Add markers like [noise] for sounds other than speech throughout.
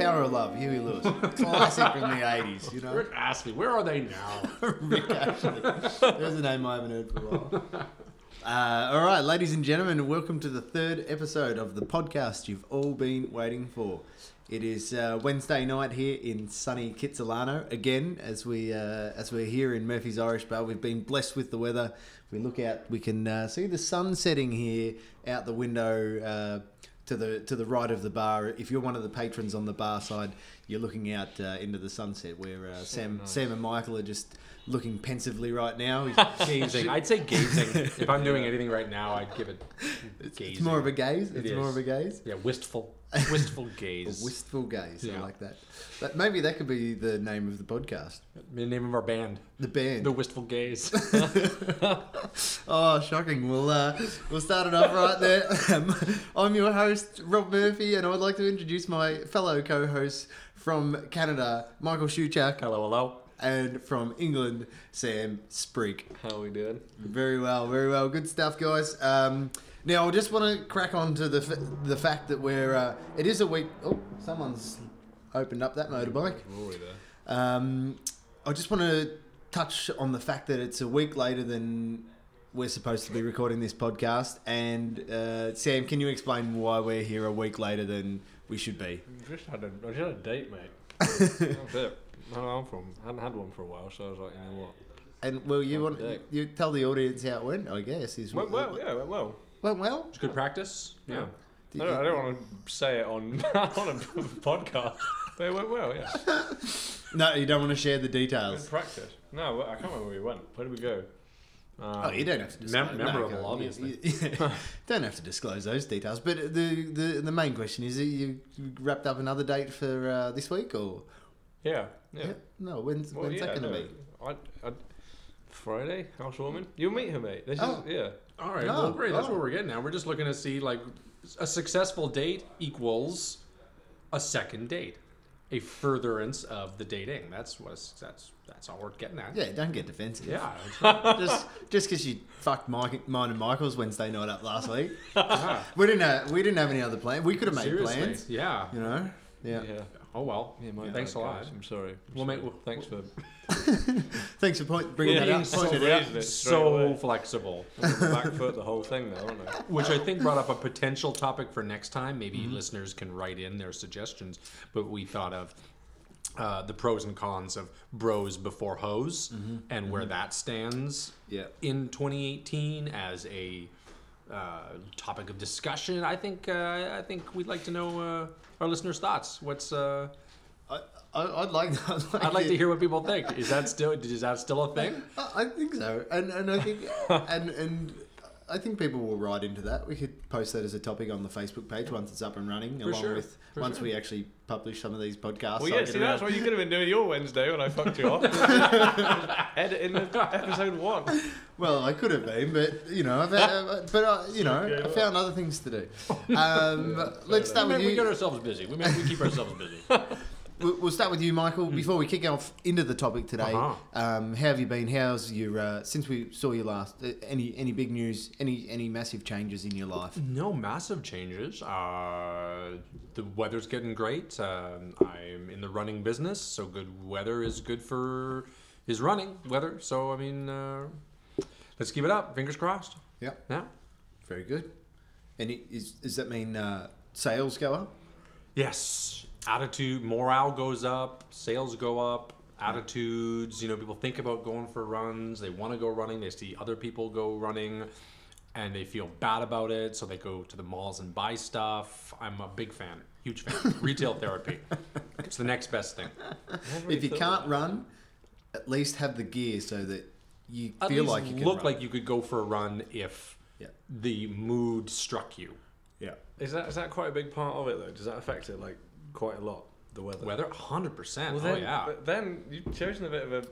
Power of Love, Huey Lewis. [laughs] Classic from the 80s, you know? Rick Astley, where are they now? [laughs] Rick Ashley. There's a name I haven't heard for a while. [laughs] Uh, all right, ladies and gentlemen, welcome to the third episode of the podcast you've all been waiting for. It is uh, Wednesday night here in sunny Kitsilano again, as we uh, as we're here in Murphy's Irish Bar. We've been blessed with the weather. We look out, we can uh, see the sun setting here out the window uh, to the to the right of the bar. If you're one of the patrons on the bar side, you're looking out uh, into the sunset. Where uh, Sam Sam and Michael are just looking pensively right now. [laughs] Gazing. I'd say gazing. If I'm doing [laughs] anything right now, I'd give it gazing. It's more of a gaze. It It's more of a gaze. yeah, wistful, [laughs] wistful A gaze. wistful gaze. I Yeah. like that. But maybe that could be the name of the podcast. the name of our band, The band. the wistful gaze. Oh, shocking. We'll uh, we'll start it off right there. Um, I'm your host, Rob Murphy, and I would like to introduce my fellow co-hosts from Canada, Michael Shuchak, hello, hello. and from England, Sam Spreek. How are we doing? Very well, very well. Good stuff, guys. Um, now, I just want to crack on to the f- the fact that we're uh, it is a week. Oh, someone's opened up that motorbike. Rory there. Um, I just want to touch on the fact that it's a week later than we're supposed to be recording this podcast. And uh, Sam, can you explain why we're here a week later than we should be? I just had a, I just had a date, mate. [laughs] That's it. I don't know I'm from. I hadn't had one for a while, so I was like, you know what? And well, you want Date. you tell the audience how it went. I guess is Went well, yeah, went well. went well. It's good practice. Yeah. Did I don't, you- I don't want to say it on [laughs] on a podcast, but it went well, yeah. [laughs] No, you don't want to share the Good details. practice. No, I can't remember where we went. Where did we go? Um, Oh, you don't have to disclose. Mem- memorable, go on. obviously. You- [laughs] you- don't have to disclose those details. But the the, the main question is: Are you wrapped up another date for uh, this week or? Yeah, yeah. No, when's, Well, when's yeah, that going to no, be? I, I, Friday, housewarming. You'll meet her, mate. This Oh. is yeah. All right, Oh, well, great. That's oh. what we're getting at. We're just looking to see like a successful date equals a second date, a furtherance of the dating. That's what's that's that's all we're getting at. Yeah, don't get defensive. Yeah. [laughs] just just because you fucked Mike, mine and Michael's Wednesday night up last week. [laughs] yeah. we didn't have we didn't have any other plan. We could have made Seriously. plans. Yeah. You know. Yeah. Yeah. Oh well. Yeah, my Thanks bad, a lot. I'm sorry. I'm Well, sorry. mate, well, thanks for [laughs] Thanks for point, bringing Yeah, that up. so Pointing it out. raising it straight So away. flexible. [laughs] back foot the whole thing, though, aren't I? Which I think brought up a potential topic for next time. Maybe Mm-hmm. listeners can write in their suggestions. But we thought of uh, the pros and cons of bros before hoes Mm-hmm. and where that stands Yeah. in 2018 as a uh, topic of discussion. I think uh, I think we'd like to know uh, our listeners' thoughts. What's uh, I, I'd like. [laughs] I'd like, I'd like to hear what people think. Is that still is that still a thing? I I think so, and and I think [laughs] and and I think people will write into that. We could post that as a topic on the Facebook page once it's up and running, along sure, with for once sure. we actually publish some of these podcasts. Well, yeah, see, that's what you could have been doing your Wednesday when I fucked you off. [laughs] Editing the episode one. Well, I could have been, but you know, I've had, but uh, you know, I found other things to do. [laughs] Um, let's start We, with we get you. ourselves busy. We, make, we keep ourselves busy. [laughs] We'll start with you, Michael. Before we kick off into the topic today, Uh-huh. um, how have you been? How's your uh, since we saw you last? Uh, any any big news? Any any massive changes in your life? No massive changes. Uh, the weather's getting great. Um, I'm in the running business, so good weather is good for his running weather. So I mean, uh, let's keep it up. Fingers crossed. Yeah, Yeah. very good. Any is does that mean uh, sales go up? Yes. Attitude, morale goes up. Sales go up. Attitudes. You know, people think about going for runs. They want to go running. They see other people go running. And they feel bad about it, so they go to the malls and buy stuff. I'm a big fan, huge fan. [laughs] Retail therapy. It's the next best thing. If you can't run, at least have the gear so that you At feel least like you can look run. like you could go for a run if Yeah. the mood struck you. yeah. Is that is that quite a big part of it though? Does that affect it like quite a lot? The weather. Weather, hundred percent. Well, Oh then, yeah. but then you've chosen a bit of a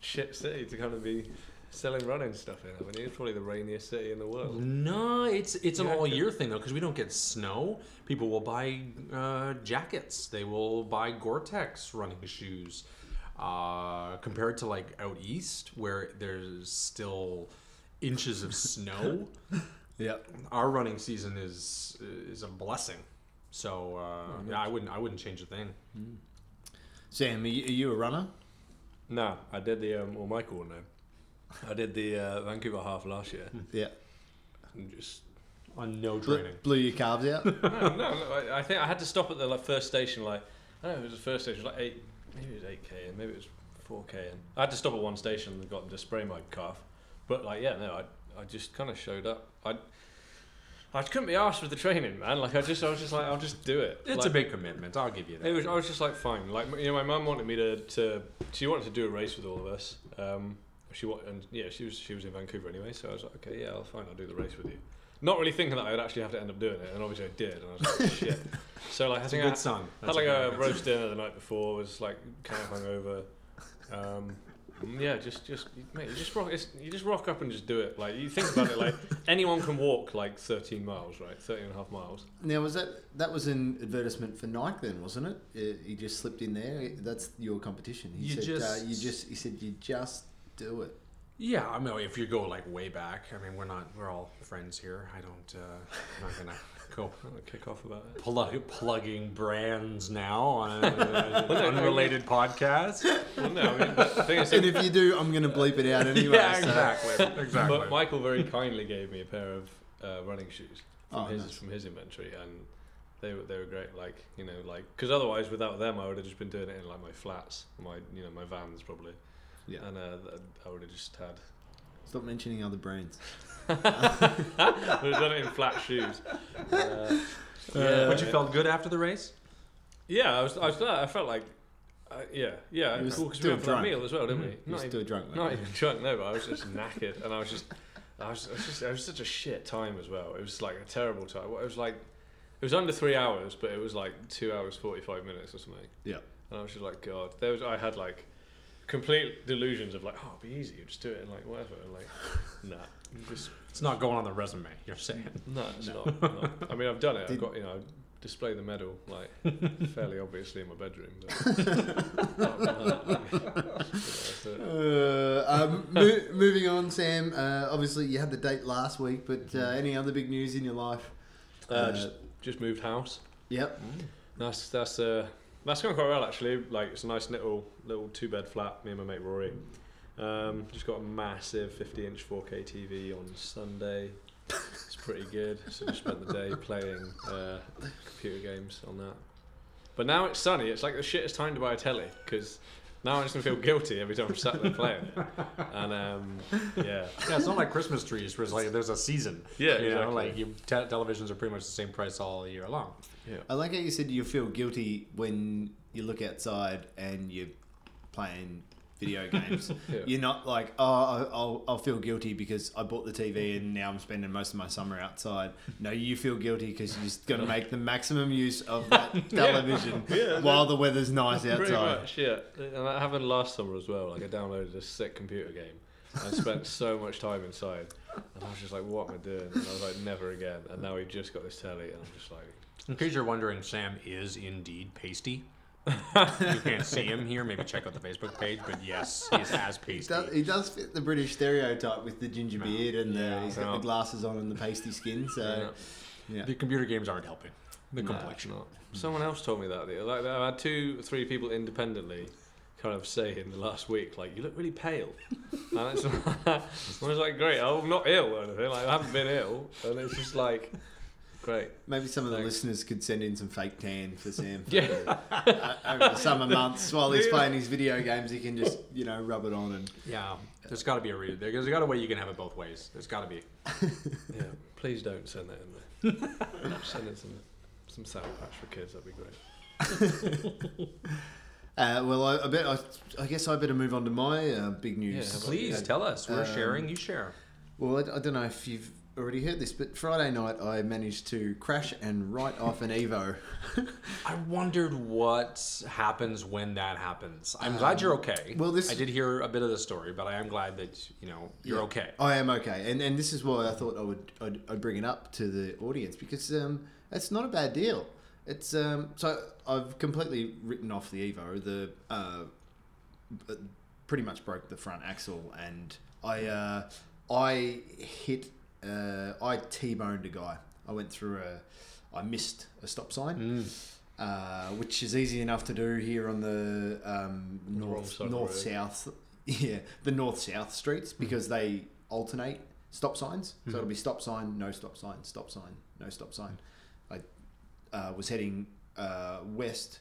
shit city to kind of be selling running stuff in. I mean, it's probably the rainiest city in the world. No, it's it's an You all year thing though because we don't get snow. People will buy uh, jackets. They will buy Gore-Tex running shoes. Uh, compared to like out east where there's still inches of snow, [laughs] yeah, our running season is is a blessing. So uh, yeah, I wouldn't I wouldn't change a thing. Sam, are you, are you a runner? No, I did the um, well, Michael will know. I did the uh, Vancouver half last year, Yeah. and just On no Blew, training. blew your calves out? [laughs] no, no, no. I, I think I had to stop at the like, first station. Like I don't know, it was the first station, like eight, maybe it was eight k, and maybe it was four k. And I had to stop at one station and got them to spray my calf. But like, yeah, no, I, I just kind of showed up. I, I couldn't be asked with the training, man. Like I just, I was just like, I'll just do it. It's Like, a big commitment. I'll give you that. It was. I was just like, fine. Like you know, my mum wanted me to, to. She wanted to do a race with all of us. Um, she wa- and yeah, she was she was in Vancouver anyway. So I was like, okay, yeah, I'll fine. I'll do the race with you. Not really thinking that I would actually have to end up doing it, and obviously I did. And I was like, shit. [laughs] So like, I That's a think I good son. had like a good- roast dinner the night before. Was like kind of hungover. Um, yeah, just just mate, you just rock. It's, you just rock up and just do it. Like you think about it, like [laughs] anyone can walk like 13 miles, right? 13 and a half miles. Now, was that that was an advertisement for Nike then, wasn't it? Uh, He just slipped in there. That's your competition. He You said, uh, you just, he said, you just do it. Yeah, I mean, if you go like way back, I mean, we're not, we're all friends here. I don't, uh, I'm not gonna go I'm kick off about it. plug, plugging brands now on an [laughs] unrelated podcast. Well, no, I mean, the thing is, And if you do, I'm going to bleep it out anyway. yeah, so- exactly, [laughs] exactly. But Michael very kindly gave me a pair of uh, running shoes from Oh, his nice. from his inventory, and they were they were great. Like you know, like because otherwise, without them, I would have just been doing it in like my flats, my you know my vans probably, Yeah. and uh, I would have just had Stop mentioning other brands. [laughs] I would have done it in flat shoes. Uh, yeah, but you felt good after the race. yeah, I was I was. I felt like. Uh, yeah, yeah, You were cool because we still went for that drunk. meal as well, didn't we? You're Not still even, drunk. not mate. even drunk, no, but I was just knackered, and I was just, I was, I was just, it was such a shit time as well. It was like a terrible time. It was like, it was under three hours, but it was like two hours forty five minutes or something. Yeah. And I was just like, God, there was, I had like, complete delusions of like, oh, it'll be easy, you just do it and like whatever, and like, [laughs] nah, you just, It's not going on the resume. You're saying. [laughs] no, it's not, [laughs] not. I mean, I've done it. I've got, you know, I display the medal like fairly obviously in my bedroom. But apart from that, like, you know, that's it. Uh, um, mo- moving on, Sam. Uh, obviously, you had the date last week, but uh, Mm-hmm. any other big news in your life? Uh, just, just moved house. Yep. That's that's uh that's going quite well actually. Like it's a nice little little two bed flat. Me and my mate Rory. Um, just got a massive 50 inch 4K TV on Sunday. It's pretty good. So just spent the day playing uh, computer games on that. But now it's sunny. It's like the shittest time to buy a telly because now I'm just gonna feel guilty every time I'm sat there playing. And um, yeah, Yeah, it's not like Christmas trees where it's like there's a season. yeah, you know, exactly. like you, te- televisions are pretty much the same price all year long. Yeah. I like how you said you feel guilty when you look outside and you're playing video [laughs] games. Yeah. You're not like, oh, I'll, I'll feel guilty because I bought the TV and now I'm spending most of my summer outside. No, you feel guilty because you're just going to make the maximum use of that [laughs] television [laughs] Yeah, while the weather's nice Pretty outside. much, yeah. And that happened last summer as well. Like I downloaded a sick computer game and spent so much time inside. And I was just like, what am I doing? And I was like, never again. And now we've just got this telly and I'm just like, In case you're wondering, Sam is indeed pasty. [laughs] you can't see him here. Maybe check out the Facebook page. But yes, he's as He pasty. does, he does fit the British stereotype with the ginger beard and the, he's got no. the glasses on and the pasty skin. So, yeah. The computer games aren't helping. The Nah, complexion. it's not. Someone else told me that. the- Like I had two, three people independently kind of say in the last week, like, you look really pale. And it's, [laughs] I was like, great, I'm not ill or anything. Like, I haven't been ill. And it's just like, great. Maybe some of the Thanks. listeners could send in some fake tan for Sam. For Yeah. uh, over the summer [laughs] months while he's playing his video games, he can just you know rub it on and Yeah, there's got to be a reason. There's got a way you can have it both ways. There's got to be. [laughs] Yeah, please don't send that in there. [laughs] send in some, some Sour Patch for kids, that'd be great. Uh, well, I, I bet I, I guess I better move on to my uh, big news. Yeah, Please you? tell us. We're Um, sharing. You share. Well, I, I don't know if you've already heard this, but Friday night I managed to crash and write off an Evo. I wondered what happens when that happens. I'm glad you're okay. well, this- I did hear a bit of the story, but I am glad that you know you're Yeah. okay. I am okay, and and this is why I thought I would I'd, I'd bring it up to the audience because um, it's not a bad deal. It's um, so I've completely written off the Evo. The uh, pretty much broke the front axle, and I uh, I hit uh, I t-boned a guy. I went through a I missed a stop sign. Uh, which is easy enough to do here on the um, north the north south [laughs] yeah the north south streets because they alternate stop signs. So it'll be stop sign no stop sign stop sign no stop sign. I uh, was heading uh, west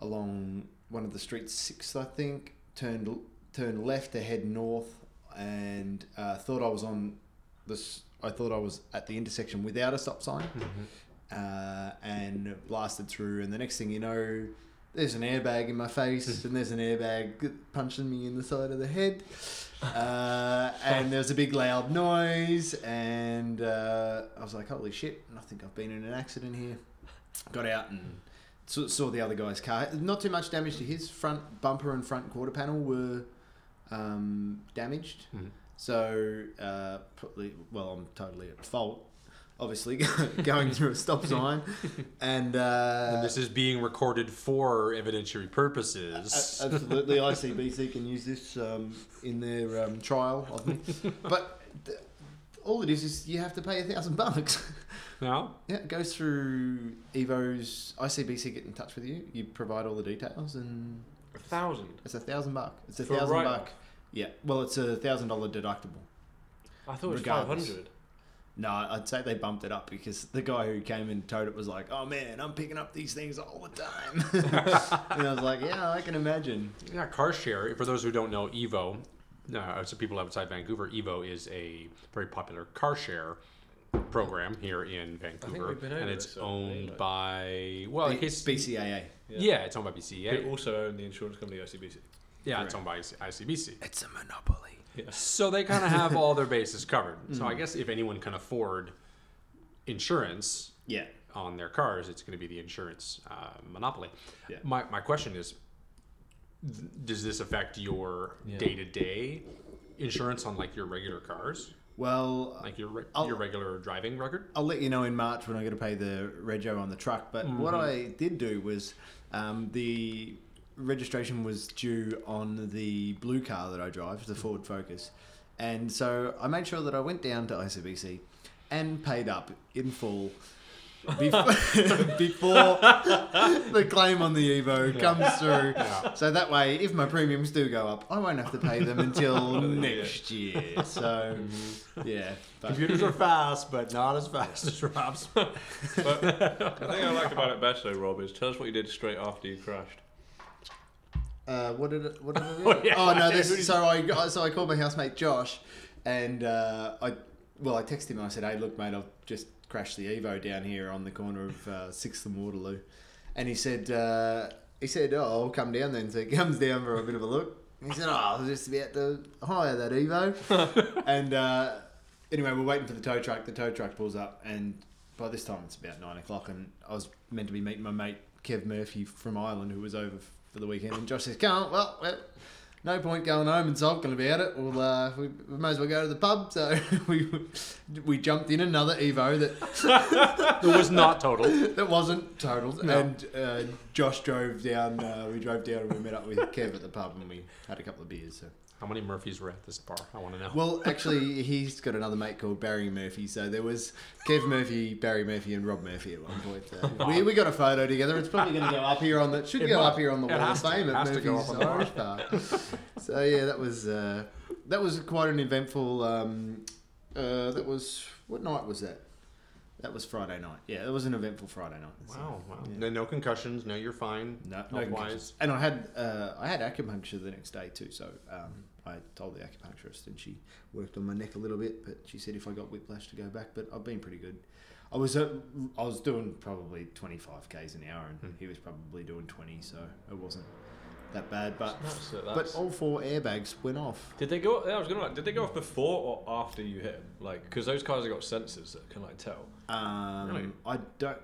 along one of the streets sixth I think turned turned left to head north and uh, thought I was on this I thought I was at the intersection without a stop sign uh, and blasted through. And the next thing you know, there's an airbag in my face, and there's an airbag punching me in the side of the head. Uh, and there was a big loud noise, and uh, I was like, "Holy shit! I think I've been in an accident here." Got out and saw, saw the other guy's car. Not too much damage to his front bumper and front quarter panel were um, damaged. Mhm. So, uh, well, I'm totally at fault, obviously, [laughs] going through a stop sign. [laughs] And, uh, And this is being recorded for evidentiary a- purposes. absolutely, ICBC can use this um, in their um, trial of me. [laughs] But th- all it is is you have to pay a thousand bucks. now, Yeah, it goes through Evo's ICBC. Get in touch with you. You provide all the details, and A thousand. it's a thousand buck. It's a For thousand write-off? buck. Yeah, well, it's a thousand dollar deductible. I thought it was five Regardless. hundred. No, I'd say they bumped it up because the guy who came and towed it was like, "Oh man, I'm picking up these things all the time," [laughs] and I was like, "Yeah, I can imagine." yeah, car share. For those who don't know, Evo. Uh, so people outside Vancouver, Evo is a very popular car share program here in Vancouver, we've been and it's this, owned Like- by well, in B- case BCAA. yeah. it's owned by They BCA. also own the insurance company ICBC. Yeah, it's Correct. owned by ICBC. It's a monopoly. Yeah. So they kind of have all their bases covered. So Mm. I guess if anyone can afford insurance Yeah. on their cars, it's going to be the insurance uh, monopoly. Yeah. My, my question is th- Does this affect your day to day insurance on like your regular cars? Well, Like your, re- your regular driving record? I'll let you know in March when I got to pay the rego on the truck. But what I did do was um, the registration was due on the blue car that I drive, the mm-hmm. Ford Focus, and so I made sure that I went down to ICBC and paid up in full. Before, [laughs] before the claim on the Evo comes through, so that way, if my premiums do go up, I won't have to pay them until [laughs] next year. So, mm-hmm. yeah, but- Computers are fast, but not as fast as Rob's. [laughs] But the thing I like about it best though, Rob, is tell us what you did straight after you crashed. Uh, what did it? What did I [laughs] do? Oh, yeah. Oh no! This, [laughs] so I so I called my housemate Josh, and uh, I well I texted him. and I said, "Hey, look, mate, I've just crashed the Evo down here on the corner of uh, Sixth and Waterloo," and he said uh, he said, "Oh, I'll come down then." So he [laughs] comes down for a bit of a look. He said, "Oh, I was just about to hire that Evo," and uh, anyway, we're waiting for the tow truck. The tow truck pulls up, and by this time it's about nine o'clock, and I was meant to be meeting my mate Kev Murphy from Ireland, who was over for the weekend. And Josh says, "Come on, well, well no point going home and sulking about it. We'll, uh, we, we may as well go to the pub." So [laughs] we we jumped in another Evo that [laughs] It was not total. [laughs] that wasn't totaled, No. and uh, Josh drove down. Uh, we drove down and we met up with Kev at the pub, and we had a couple of beers. So. How many Murphys were at this bar? I want to know. Well, [laughs] actually, he's got another mate called Barry Murphy. So there was Kev Murphy, Barry Murphy, and Rob Murphy at one point. Uh, [laughs] we, we got a photo together. It's probably going to go up here on the should It go must. up here on the wall of fame at has to go Murphy's on the Irish Bar. [laughs] So yeah, that was uh, that was quite an eventful. Um, uh, that was what night was that? That was Friday night. Yeah, it was an eventful Friday night. So, wow, wow. yeah. No, no concussions. No, you're fine. No, no concussions. And I had uh, I had acupuncture the next day too. So um, I told the acupuncturist, and she worked on my neck a little bit. But she said if I got whiplash to go back. But I've been pretty good. I was uh, I was doing probably twenty five k's an hour, and Hmm. he was probably doing twenty. So it wasn't that bad, but That's it, but all four airbags went off. Did they go? I was gonna. Like, did they go off before or after you hit 'em? Like, because those cars have got sensors that can like tell. Um, Really? I don't.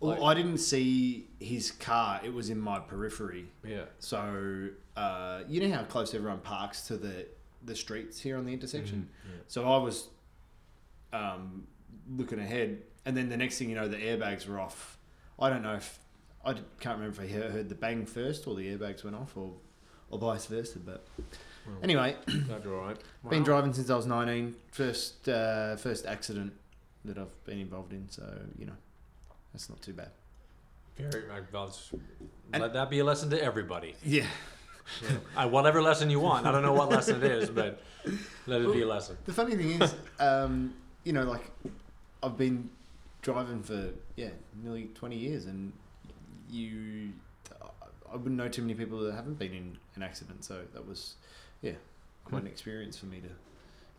Well, Like- I didn't see his car. It was in my periphery. Yeah. So uh, you know how close everyone parks to the the streets here on the intersection. Mhm, yeah. So I was um, looking ahead, and then the next thing you know, the airbags were off. I don't know if I can't remember if I heard the bang first or the airbags went off, or or vice versa. But Well, anyway, all right. [clears throat] been driving since I was nineteen. First uh, first accident that I've been involved in. So you know, that's not too bad. Very. I- I'll just And- let that be a lesson to everybody. Yeah. Uh, whatever lesson you want. I don't know what lesson it is, but let it be a lesson. The funny thing is, um, you know, like I've been driving for yeah nearly twenty years, and you, I wouldn't know too many people that haven't been in an accident. So that was, yeah, quite an experience for me to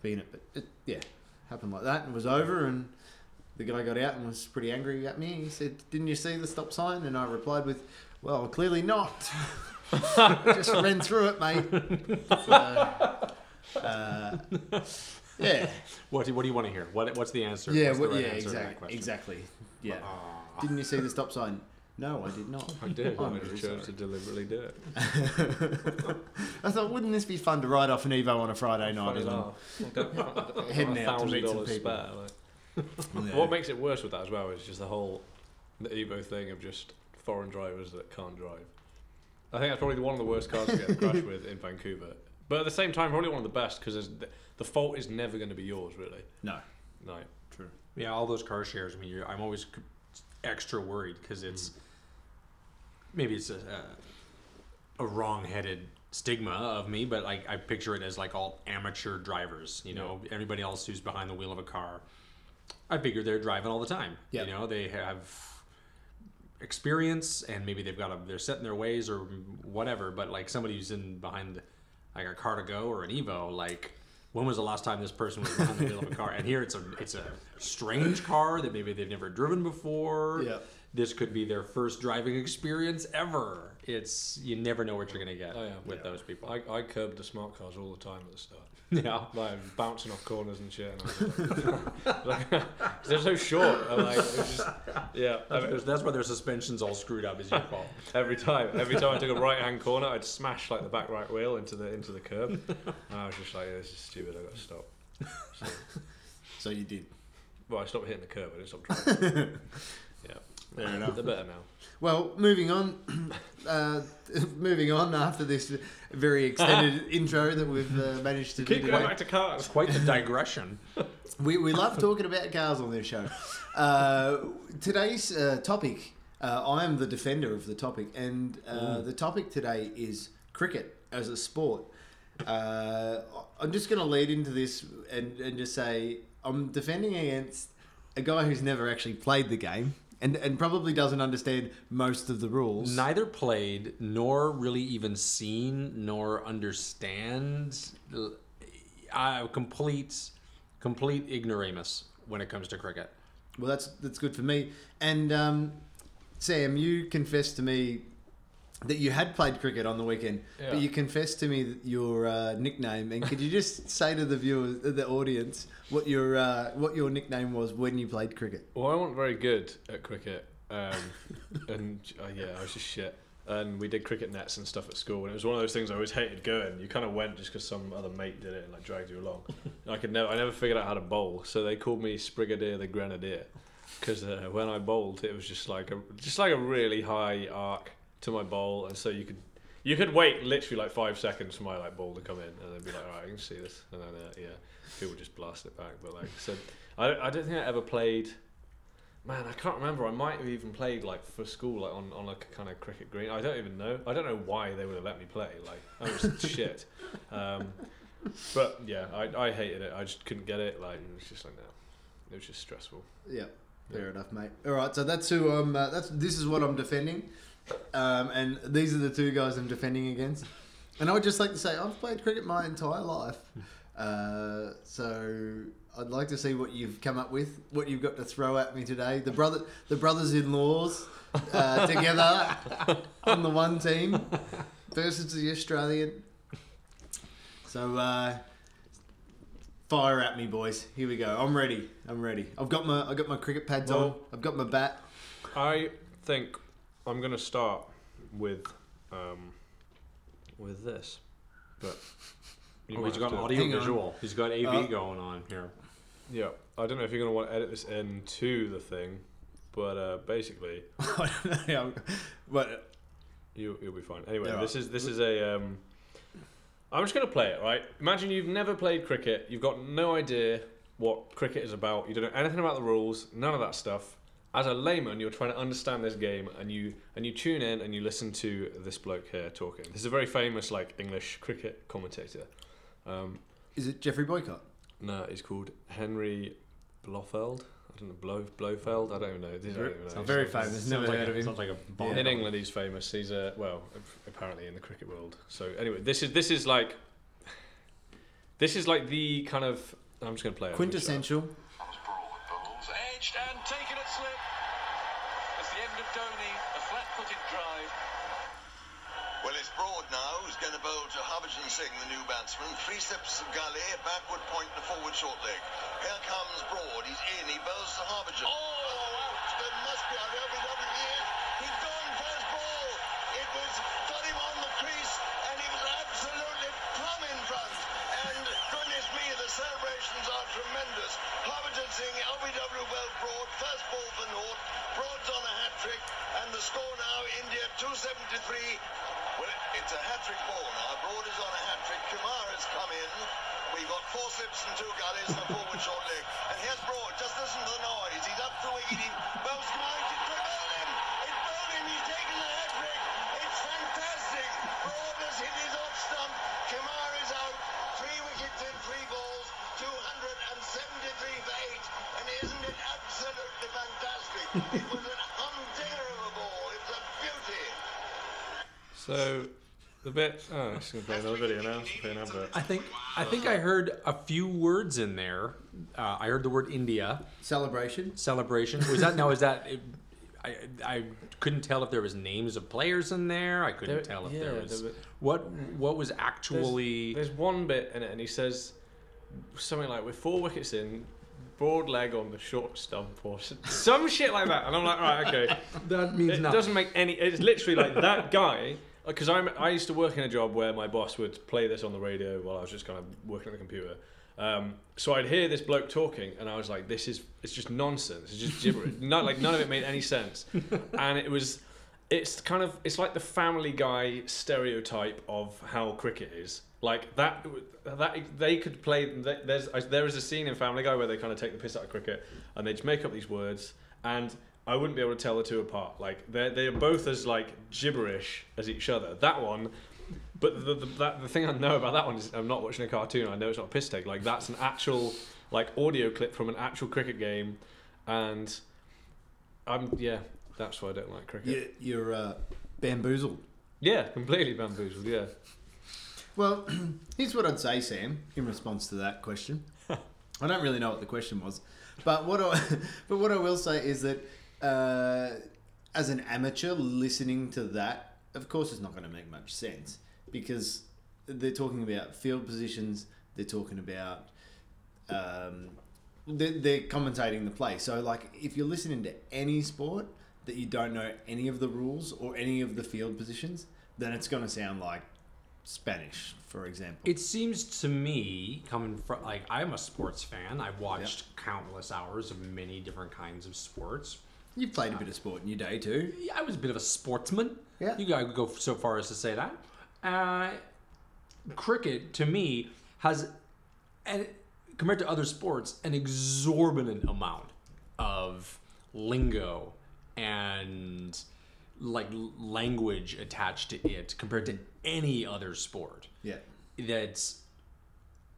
be in it. But it, yeah, happened like that and it was over, and the guy got out and was pretty angry at me. He said, "Didn't you see the stop sign?" And I replied with, "Well, clearly not." [laughs] [laughs] Just ran through it, mate. So, uh, yeah. What do, what do you want to hear? What What's the answer? Yeah, what, right yeah, answer to that exactly, exactly. Yeah. Ah. Didn't you see the stop sign? No, I did not. I did. I'm I very chose to deliberately do it. [laughs] I thought, wouldn't this be fun to ride off an Evo on a Friday night? Funny as well? [laughs] Heading out to meet some $1,000 people. spare, like. Yeah. What makes it worse with that as well is just the whole the Evo thing of just foreign drivers that can't drive. I think that's probably one of the worst cars to get crashed with in Vancouver. But at the same time, probably one of the best because the, the fault is never going to be yours, really. No, No. true. Yeah, all those car shares. I mean, you're, I'm always extra worried because it's mm. maybe it's a, a, a wrong-headed stigma of me, but like I picture it as like all amateur drivers. You know, everybody else who's behind the wheel of a car. I figure they're driving all the time. Yeah. You know, they have experience and maybe they've got a they're set in their ways or whatever. But like somebody who's in behind like a Car2Go or an Evo, like when was the last time this person was behind the wheel of a car? And here it's a it's a strange car that maybe they've never driven before. Yeah. This could be their first driving experience ever. It's you never know what you're gonna get Oh, yeah. with Yeah. those people. I, I curbed the smart cars all the time at the start. [laughs] yeah. Like bouncing off corners and shit. And [laughs] like, [laughs] they're so short. I'm like, it's just, yeah. I mean, That's, that's why their suspension's all screwed up. Is your fault. Every time, every time I took a right hand corner, I'd smash like the back right wheel into the into the curb. And I was just like, this is stupid. I got to stop. So, So you did. well, I stopped hitting the curb. I didn't stop driving. Yeah, Fair enough. they're better now. Well, moving on. [coughs] Uh, [laughs] moving on after this very extended [laughs] intro that we've uh, managed to do. Keep going back to cars. Quite the digression. [laughs] We, we love talking about cars on this show. Uh, today's uh, topic, uh, I am the defender of the topic, and uh, the topic today is cricket as a sport. Uh, I'm just going to lead into this and, and just say I'm defending against a guy who's never actually played the game and, and probably doesn't understand most of the rules. Neither played, nor really even seen, nor understand. Uh, complete, complete ignoramus when it comes to cricket. Well, that's that's good for me. And um, Sam, you confessed to me that you had played cricket on the weekend, Yeah. but you confessed to me your uh, nickname. And could you just [laughs] say to the viewers, the audience, what your uh, what your nickname was when you played cricket? Well, I wasn't very good at cricket, um, [laughs] and uh, yeah, I was just shit. And we did cricket nets and stuff at school, and it was one of those things I always hated going. You kind of went just because some other mate did it and like dragged you along. [laughs] And I could never, I never figured out how to bowl, so they called me Sprigadier the Grenadier, because uh, when I bowled, it was just like a just like a really high arc to my bowl, and so you could you could wait literally like five seconds for my like ball to come in, and then be like, all right, I can see this, and then uh, yeah, people just blast it back. But like, so I, I don't think I ever played. Man, I can't remember. I might have even played like for school, like on, on like a kind of cricket green. I don't even know. I don't know why they would have let me play. Like I was [laughs] shit. Um, but yeah, I, I hated it. I just couldn't get it. Like it was just like no, it was just stressful. Yeah, fair enough, mate. All right, so that's who I'm. Uh, that's this is what I'm defending, um, and these are the two guys I'm defending against. And I would just like to say I've played cricket my entire life, uh, so I'd like to see what you've come up with, what you've got to throw at me today. The brother, the brothers-in-laws uh, [laughs] together on the one team. versus the Australian. So, uh, fire at me, boys. Here we go. I'm ready. I'm ready. I've got my I've got my cricket pads on. I've got my bat. I think I'm gonna start with um, with this, but you Oh, might he's have got to- audio Hang on. visual. He's got AV Uh, going on here. Yeah, I don't know if you're gonna want to edit this into the thing, but uh, basically [laughs] I don't know. But you you'll be fine. Anyway, Yeah, this right. is this is a. Um, I'm just gonna play it, right? Imagine you've never played cricket. You've got no idea what cricket is about. You don't know anything about the rules. None of that stuff. As a layman, you're trying to understand this game, and you and you tune in and you listen to this bloke here talking. This is a very famous like English cricket commentator. Um, is it Geoffrey Boycott? no, he's called Henry Blofeld. I don't know Blow Blofeld. I don't even know. I don't even know. Sounds very famous. Sounds Never like heard a, of him. Sounds like a bomb. In England, he's famous. He's a well, apparently in the cricket world. So anyway, this is this is like this is like the kind of I'm just gonna play it. Quintessential. Bowls edged and taken at slip. It's the end of Dhoni, a flat-footed drive. Well, it's Broad now who's going to bowl to Harbhajan Singh, the new batsman. Three steps of a backward point a forward short leg. Here comes Broad. He's in. He bowls to Harbhajan. Oh, out. There must be out. LBW. He is. He's gone first ball. It was got him on the crease, and he was absolutely plumb in front. And goodness me, the celebrations are tremendous. Harbhajan Singh, LBW well Broad. First ball for North. Broad's on a hat trick, and the score now India 273. Well, it's a hat trick ball now. Broad is on a hat trick. Kumar has come in. We've got four slips and two gullies and a forward short leg. And here's Broad. Just listen to the noise. He's up the wicket. He bows Kumar. It's bowled him. It's bowled him. He's taken the hat trick. It's fantastic. Broad has hit his off stump. Kumar is out. Three wickets in three balls. 273 for eight. And isn't it absolutely fantastic? it was an [laughs] humdinger of a ball. It was a beauty. So the bit. Oh, I'm just gonna play another video now. Just play an advert. I think I think I heard a few words in there. Uh, I heard the word India Celebration. celebration. Was that now? Is that? I, I couldn't tell if there was names of players in there. I couldn't There- tell if yeah, there there was were- what what was actually. There's, one bit in it, and he says something like, "With four wickets in, broad leg on the short stump, or s- [laughs] some shit like that." And I'm like, "Right, okay." that means it nothing. doesn't make any. It's literally like that guy. Because I I used to work in a job where my boss would play this on the radio while I was just kind of working on the computer. Um, so I'd hear this bloke talking, and I was like, "This is it's just nonsense. It's just gibberish. [laughs] Not like none of it made any sense." [laughs] And it was, it's kind of it's like the Family Guy stereotype of how cricket is. Like that that they could play. There's there is a scene in Family Guy where they kind of take the piss out of cricket, and they just make up these words and. I wouldn't be able to tell the two apart. Like they're they're both as like gibberish as each other. That one, but the the, that, the thing I know about that one is I'm not watching a cartoon. I know it's not a piss take. Like that's an actual like audio clip from an actual cricket game, and I'm yeah. That's why I don't like cricket. You, you're uh, bamboozled. Yeah, completely bamboozled. Yeah. Well, [clears throat] here's what I'd say, Sam, in response to that question. [laughs] I don't really know what the question was, but what I, [laughs] but what I will say is that uh, as an amateur listening to that, of course, it's not going to make much sense because they're talking about field positions. They're talking about um, they're, they're commentating the play. So, like, if you're listening to any sport that you don't know any of the rules or any of the field positions, then it's going to sound like Spanish, for example. It seems to me, coming from like I'm a sports fan. I've watched countless hours of many different kinds of sports. You've played a bit of sport in your day too. Yeah, I was a bit of a sportsman. Yeah. You gotta go so far as to say that. Uh, cricket, to me, has, and compared to other sports, an exorbitant amount of lingo and like language attached to it compared to any other sport. Yeah. That's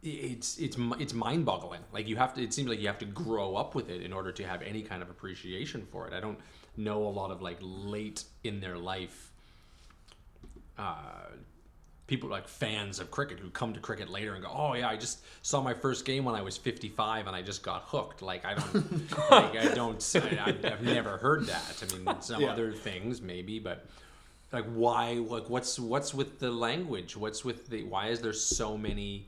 it's it's it's mind-boggling. Like you have to. It seems like you have to grow up with it in order to have any kind of appreciation for it. I don't know a lot of like late in their life uh, people like fans of cricket who come to cricket later and go, "Oh yeah, I just saw my first game when I was 55 and I just got hooked." Like I don't, [laughs] like I don't, I, I've never heard that. I mean, some Yeah. other things maybe, but like why like what's what's with the language what's with the why is there so many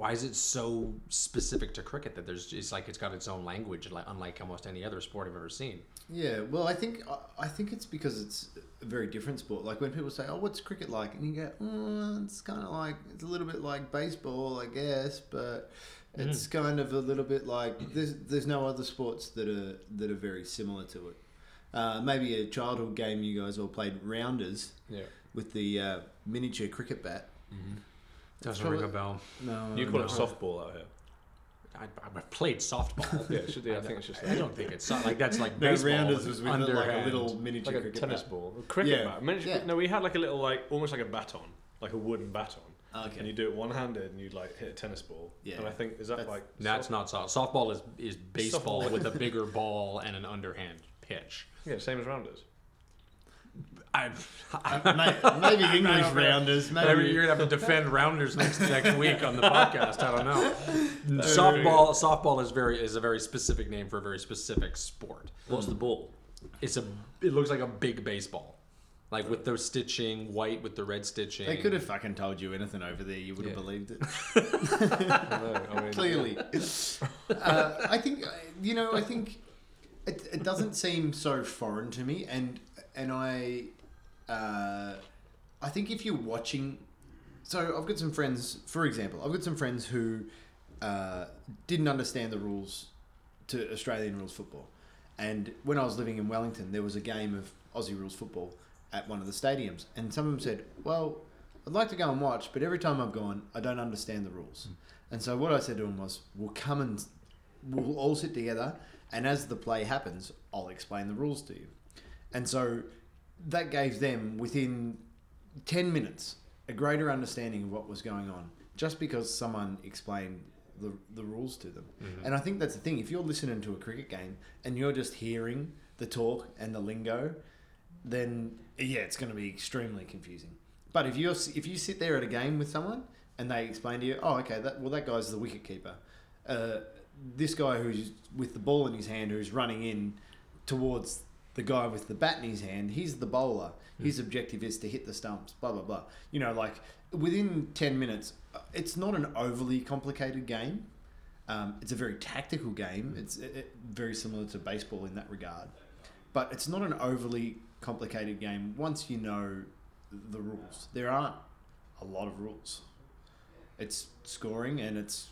why is it so specific to cricket that there's it's like it's got its own language like unlike almost any other sport i've ever seen Yeah, well, I think I- I think it's because it's a very different sport. Like when people say, "Oh, what's cricket like?" and you go, oh, "It's kind of like it's a little bit like baseball, I guess, but it's kind of a little bit like there's there's no other sports that are that are very similar to it. Uh, maybe a childhood game you guys all played rounders Yeah. with the uh, miniature cricket bat. Doesn't Probably- ring a bell No, You call no. it softball out here. I, I've played softball [laughs] Yeah, it should, yeah I think it's just Like, I don't think it's so- like that's like No, baseball rounders but was with underhand. like a little miniature like a cricket tennis bat. ball, a cricket Yeah, bat. Miniature, yeah. No, we had like a little like almost like a baton, like a wooden baton. Oh, okay. And you do it one-handed, and you'd like hit a tennis ball. Yeah. And I think is that That's- like that's soft- not soft softball is is baseball Softball. with a bigger ball and an underhand pitch yeah same as rounders. I, May- maybe [laughs] English rounders. Maybe Maybe you're gonna have to defend rounders next next week on the podcast. I don't know. [laughs] Softball softball is very is a very specific name for a very specific sport. What's the ball? It's a it looks like a big baseball, like with the stitching white with the red stitching. They could have fucking told you anything over there. You would have Yeah. believed it. [laughs] no, I mean, Clearly. uh, I think, uh, you know, I think it, it doesn't seem so foreign to me. And, and I, uh, I think if you're watching, so I've got some friends, for example, I've got some friends who uh, didn't understand the rules to Australian rules football. And when I was living in Wellington, there was a game of Aussie rules football at one of the stadiums. And some of them said, Well, I'd like to go and watch, but every time I've gone, I don't understand the rules. And so what I said to them was, We'll come and we'll all sit together, and as the play happens, I'll explain the rules to you. And so that gave them, within 10 minutes, a greater understanding of what was going on just because someone explained the, the rules to them. And I think that's the thing. If you're listening to a cricket game and you're just hearing the talk and the lingo, then yeah, it's going to be extremely confusing. But if you if you sit there at a game with someone and they explain to you, oh, okay, that well, that guy's the wicket keeper. Uh, this guy who's with the ball in his hand, who's running in towards the guy with the bat in his hand, he's the bowler. His objective is to hit the stumps. Blah blah blah. You know, like within ten minutes, uh, it's not an overly complicated game. Um, it's a very tactical game. It's it, it- very similar to baseball in that regard, but it's not an overly complicated game once you know the rules. There aren't a lot of rules. It's scoring and it's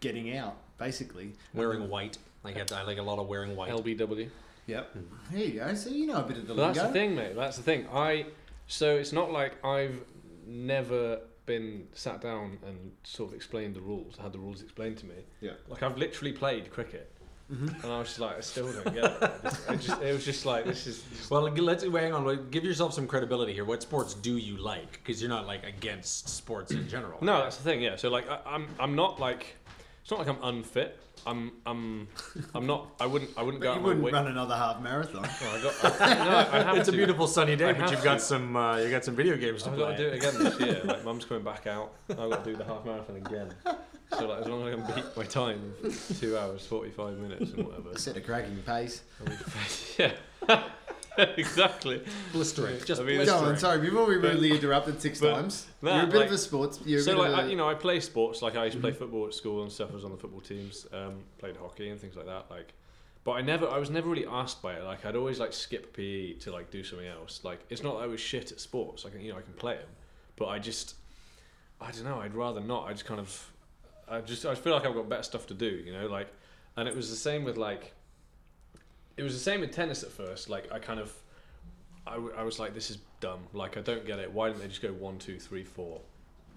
getting out basically. wearing white. Like I I like a lot of wearing white. LBW. Yep. There you go. So you know a bit of the But that's the thing, mate. That's the thing. I so it's not like I've never been sat down and sort of explained the rules, had the rules explained to me. Yeah. Like I've literally played cricket, Mm-hmm. and I was just like, I still don't get it. I just, I just, it was just like this is. Well, let's hang on. Give yourself some credibility here. What sports do you like? Because you're not like against sports in general. No, that's the thing. Yeah. So like, I, I'm, I'm not like, it's not like I'm unfit. I'm, I'm, I'm not. I wouldn't, I wouldn't But go you out wouldn't my way. run another half marathon. [laughs] Oh, I got, I, no, I [laughs] have It's a to. beautiful sunny day, I but have you've got to. some uh, you got some video games to I've play. got to do it again this year. [laughs] Like, mum's coming back out. I've got to do the half marathon again. So like, as long as I can beat my time of two hours, forty-five minutes, and whatever. Set a cracking pace. I'll yeah, [laughs] exactly. blistering. Just I mean, Go on, sorry. Before we But- rudely interrupted six but times, that, you're a bit like- of a sports. You're so bit like, a, I, you know, I play sports. Like I used to play football at school and stuff. I was on the football teams. Um, played hockey and things like that. Like, but I never, I was never really asked by it. Like I'd always like skip PE to like do something else. Like it's not that I was shit at sports. I can, you know, I can play them, but I just, I don't know. I'd rather not. I just kind of, I just, I feel like I've got better stuff to do. You know, like, and it was the same with like, it was the same in tennis at first. Like I kind of, I, w- I was like, this is dumb. Like I don't get it. Why didn't they just go one, two, three, four,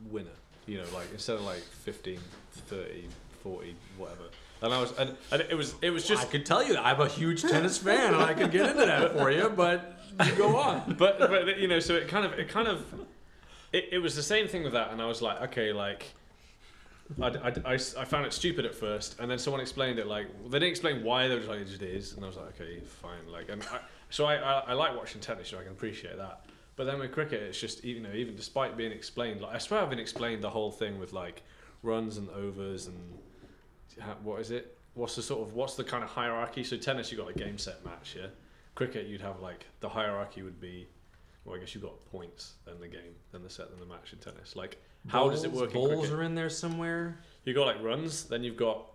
winner? You know, like instead of like 15, 30, 40, whatever. And I was, and, and it was, it was just. I could tell you that I'm a huge tennis fan, and I could get into that for you. But you go on. [laughs] but but you know, so it kind of, it kind of, it, it was the same thing with that, and I was like, okay, like. I, I, I, I found it stupid at first, and then someone explained it like they didn't explain why. They were just like it is, and I was like, okay, fine. Like, and I, so I, I, I like watching tennis, so I can appreciate that. But then with cricket, it's just you know even despite being explained, like I swear I've been explained the whole thing with like runs and overs and ha- what is it? What's the sort of what's the kind of hierarchy? So tennis, you got a game set match, yeah. Cricket, you'd have like the hierarchy would be well, I guess you've got points, then the game, then the set, then the match in tennis. Like, how does it Bowls- work in Bowls cricket? are in there somewhere. You got like runs, then you've got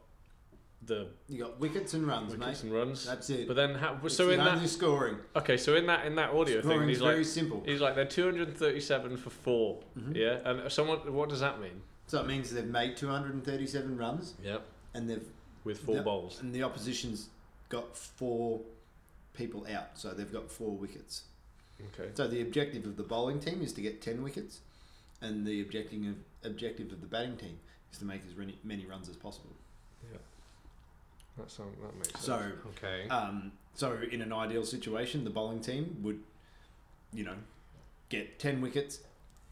the You got wickets and runs, wickets mate. and runs. That's it. But then, how, so the in that, scoring. okay, so in that in that audio thing, Scoring's he's very like, simple. he's like they're 237 for 4 Mm-hmm. Yeah, and someone, what does that mean? So it means they've made 237 runs Yep, and they've with four the- bowls. and the opposition's got four people out, so they've got four wickets. Okay. So the objective of the bowling team is to get 10 wickets, and the objective of objective of the batting team is to make as many, many runs as possible. That sound that makes sense. So, Okay. um, so in an ideal situation, the bowling team would, you know, get 10 wickets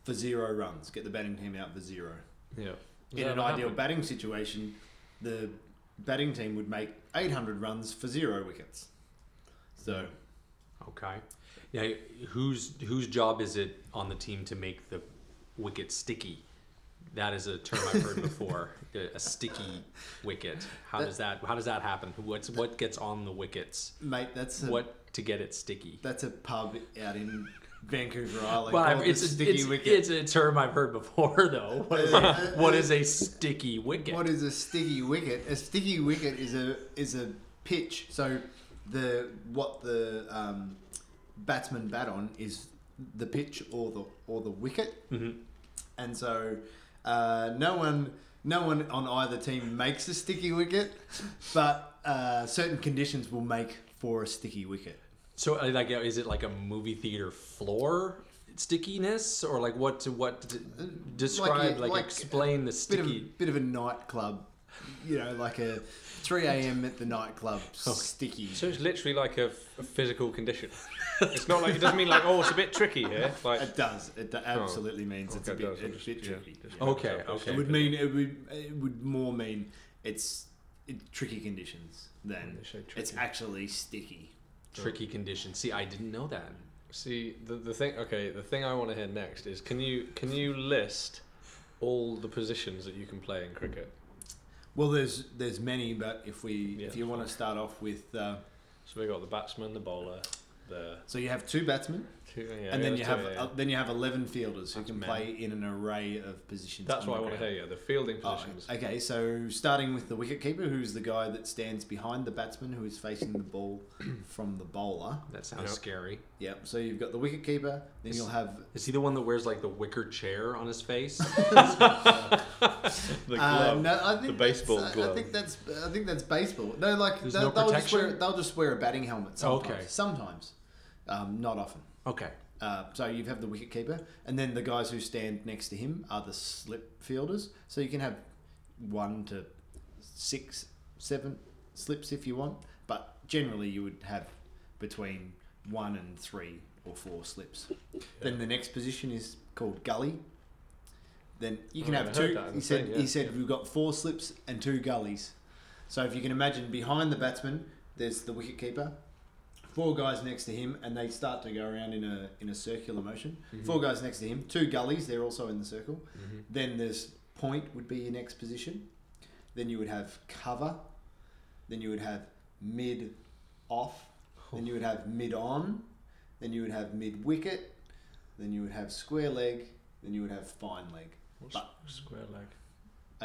for zero runs, get the batting team out for zero. yeah. Does in an ideal happen? batting situation, the batting team would make 800 runs for zero wickets. So, Okay. Yeah. Whose whose job is it on the team to make the wicket sticky? That is a term I've heard before. [laughs] A a sticky wicket. How That- does that How does that happen? What's what gets on the wickets? mate, that's a, What to get it sticky? that's a pub out in Vancouver Island Well, it's a, Sticky it's, Wicket. it's a term I've heard before, [laughs] though. What is, a, what is a sticky wicket? What is a sticky wicket? A sticky wicket is a is a pitch. So the what the um, batsman bat on is the pitch or the or the wicket, Mhm. And so uh, no one no one on either team makes a sticky wicket, but uh, certain conditions will make for a sticky wicket. So, uh, like, uh, is it like a movie theater floor stickiness, or like what? What to describe? a- Like, like explain the Bit sticky. of bit of a nightclub, you know, like a three a.m. at the nightclub oh. sticky. So it's literally like a, a physical condition. it's not like it doesn't mean like oh it's a bit tricky here. Like It does. It do- oh. absolutely means it's a okay, bit, it does. A bit just- yeah, tricky. Yeah. Okay, Okay. okay. It would mean it would it would more mean it's it, tricky conditions than They say it's tricky. actually sticky. tricky condition. See, I didn't know that. See the the thing. Okay, the thing I want to hear next is can you can you list all the positions that you can play in cricket? Well, there's there's many, but if we Yeah, if you want to start off with, uh, So we got the batsman, the bowler, the so you have two batsmen, two, yeah, and then you have two, yeah, yeah. uh, then you have eleven fielders who That's can men. play in an array of positions. That's on what I want to hear. Yeah, the fielding Oh, positions. okay, so starting with the wicketkeeper, who's the guy that stands behind the batsman who is facing the ball [coughs] from the bowler. That sounds Yep. scary. Yep. So you've got the wicketkeeper, then Is- you'll have Is he the one that wears like the wicker chair on his face? [laughs] [laughs] the Uh, glove. no, I think the baseball that's, uh, glove. I think that's I think that's baseball. No, like they'll, no they'll just wear they'll just wear a batting helmet. Sometimes. Okay. Sometimes, um, not often. Okay. Uh, so you have the wicket keeper, and then the guys who stand next to him are the slip fielders. So you can have one to six, seven slips if you want, but generally you would have between one and three or four slips. Then the next position is called gully. Then you can Oh, have two. He said. thing, He yeah. said we've got four slips and two gullies. So if you can imagine behind the batsman, there's the wicket keeper, four guys next to him, and they start to go around in a in a circular motion. Mm-hmm. Four guys next to him, two gullies, they're also in the circle. Then there's point would be your next position. Then you would have cover. Then you would have mid off. Then you would have mid on. Then you would have mid wicket. Then you would have square leg. Then you would have fine leg. What's but- square leg?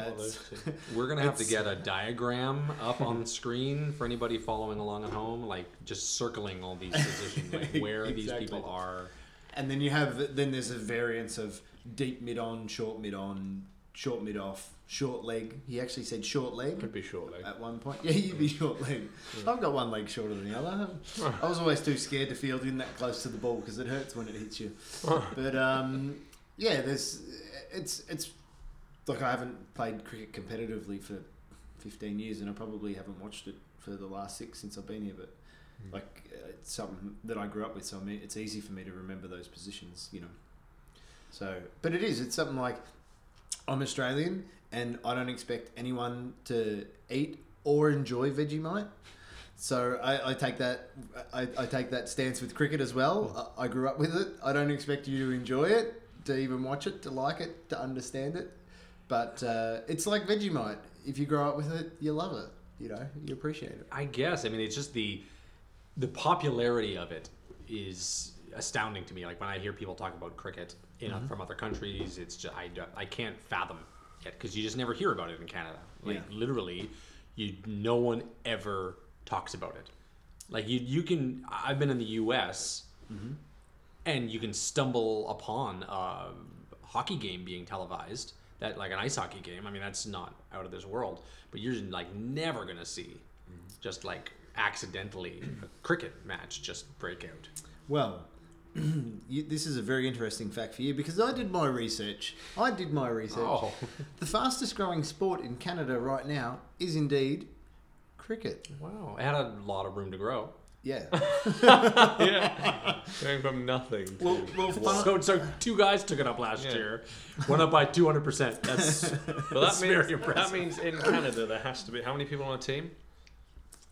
[laughs] We're gonna have to get a diagram up on screen for anybody following along at home, like just circling all these positions, like [laughs] where these people are. And then you have then there's a variance of deep mid on, short mid on, short mid off, short leg. He actually said short leg Could be short leg. at one point. [laughs] Yeah, you'd be short leg. I've got one leg shorter than the other. I was always too scared to field in that close to the ball because it hurts when it hits you. But um, yeah, there's it's it's like I haven't played cricket competitively for 15 years, and I probably haven't watched it for the last six since I've been here. But like uh, it's something that I grew up with, so I mean, it's easy for me to remember those positions, you know. So, but it is. It's something like I'm Australian, and I don't expect anyone to eat or enjoy Vegemite. So I, I take that I, I take that stance with cricket as well. I, I grew up with it. I don't expect you to enjoy it, to even watch it, to like it, to understand it. But uh, it's like Vegemite. If you grow up with it, you love it. You know, you appreciate it. I guess. I mean, it's just the the popularity of it is astounding to me. Like when I hear people talk about cricket in Mm-hmm. from other countries, it's just I, I can't fathom it because you just never hear about it in Canada. Like Yeah. literally, you no one ever talks about it. Like you you can I've been in the U.S. Mm-hmm. and you can stumble upon a hockey game being televised that like an ice hockey game. I mean that's not out of this world, but you're like never gonna see mm-hmm. just like accidentally a cricket match just break out. Well, [clears throat] you, this is a very interesting fact for you because I did my research. I did my research. Oh. The fastest growing sport in Canada right now is indeed cricket. Wow, it had a lot of room to grow. Yeah. [laughs] yeah. Going from nothing to well, well fun, So, so two guys took it up last Yeah. year, went up by two hundred percent. That's [laughs] But that That's means very impressive. that means in Canada there has to be how many people on a team?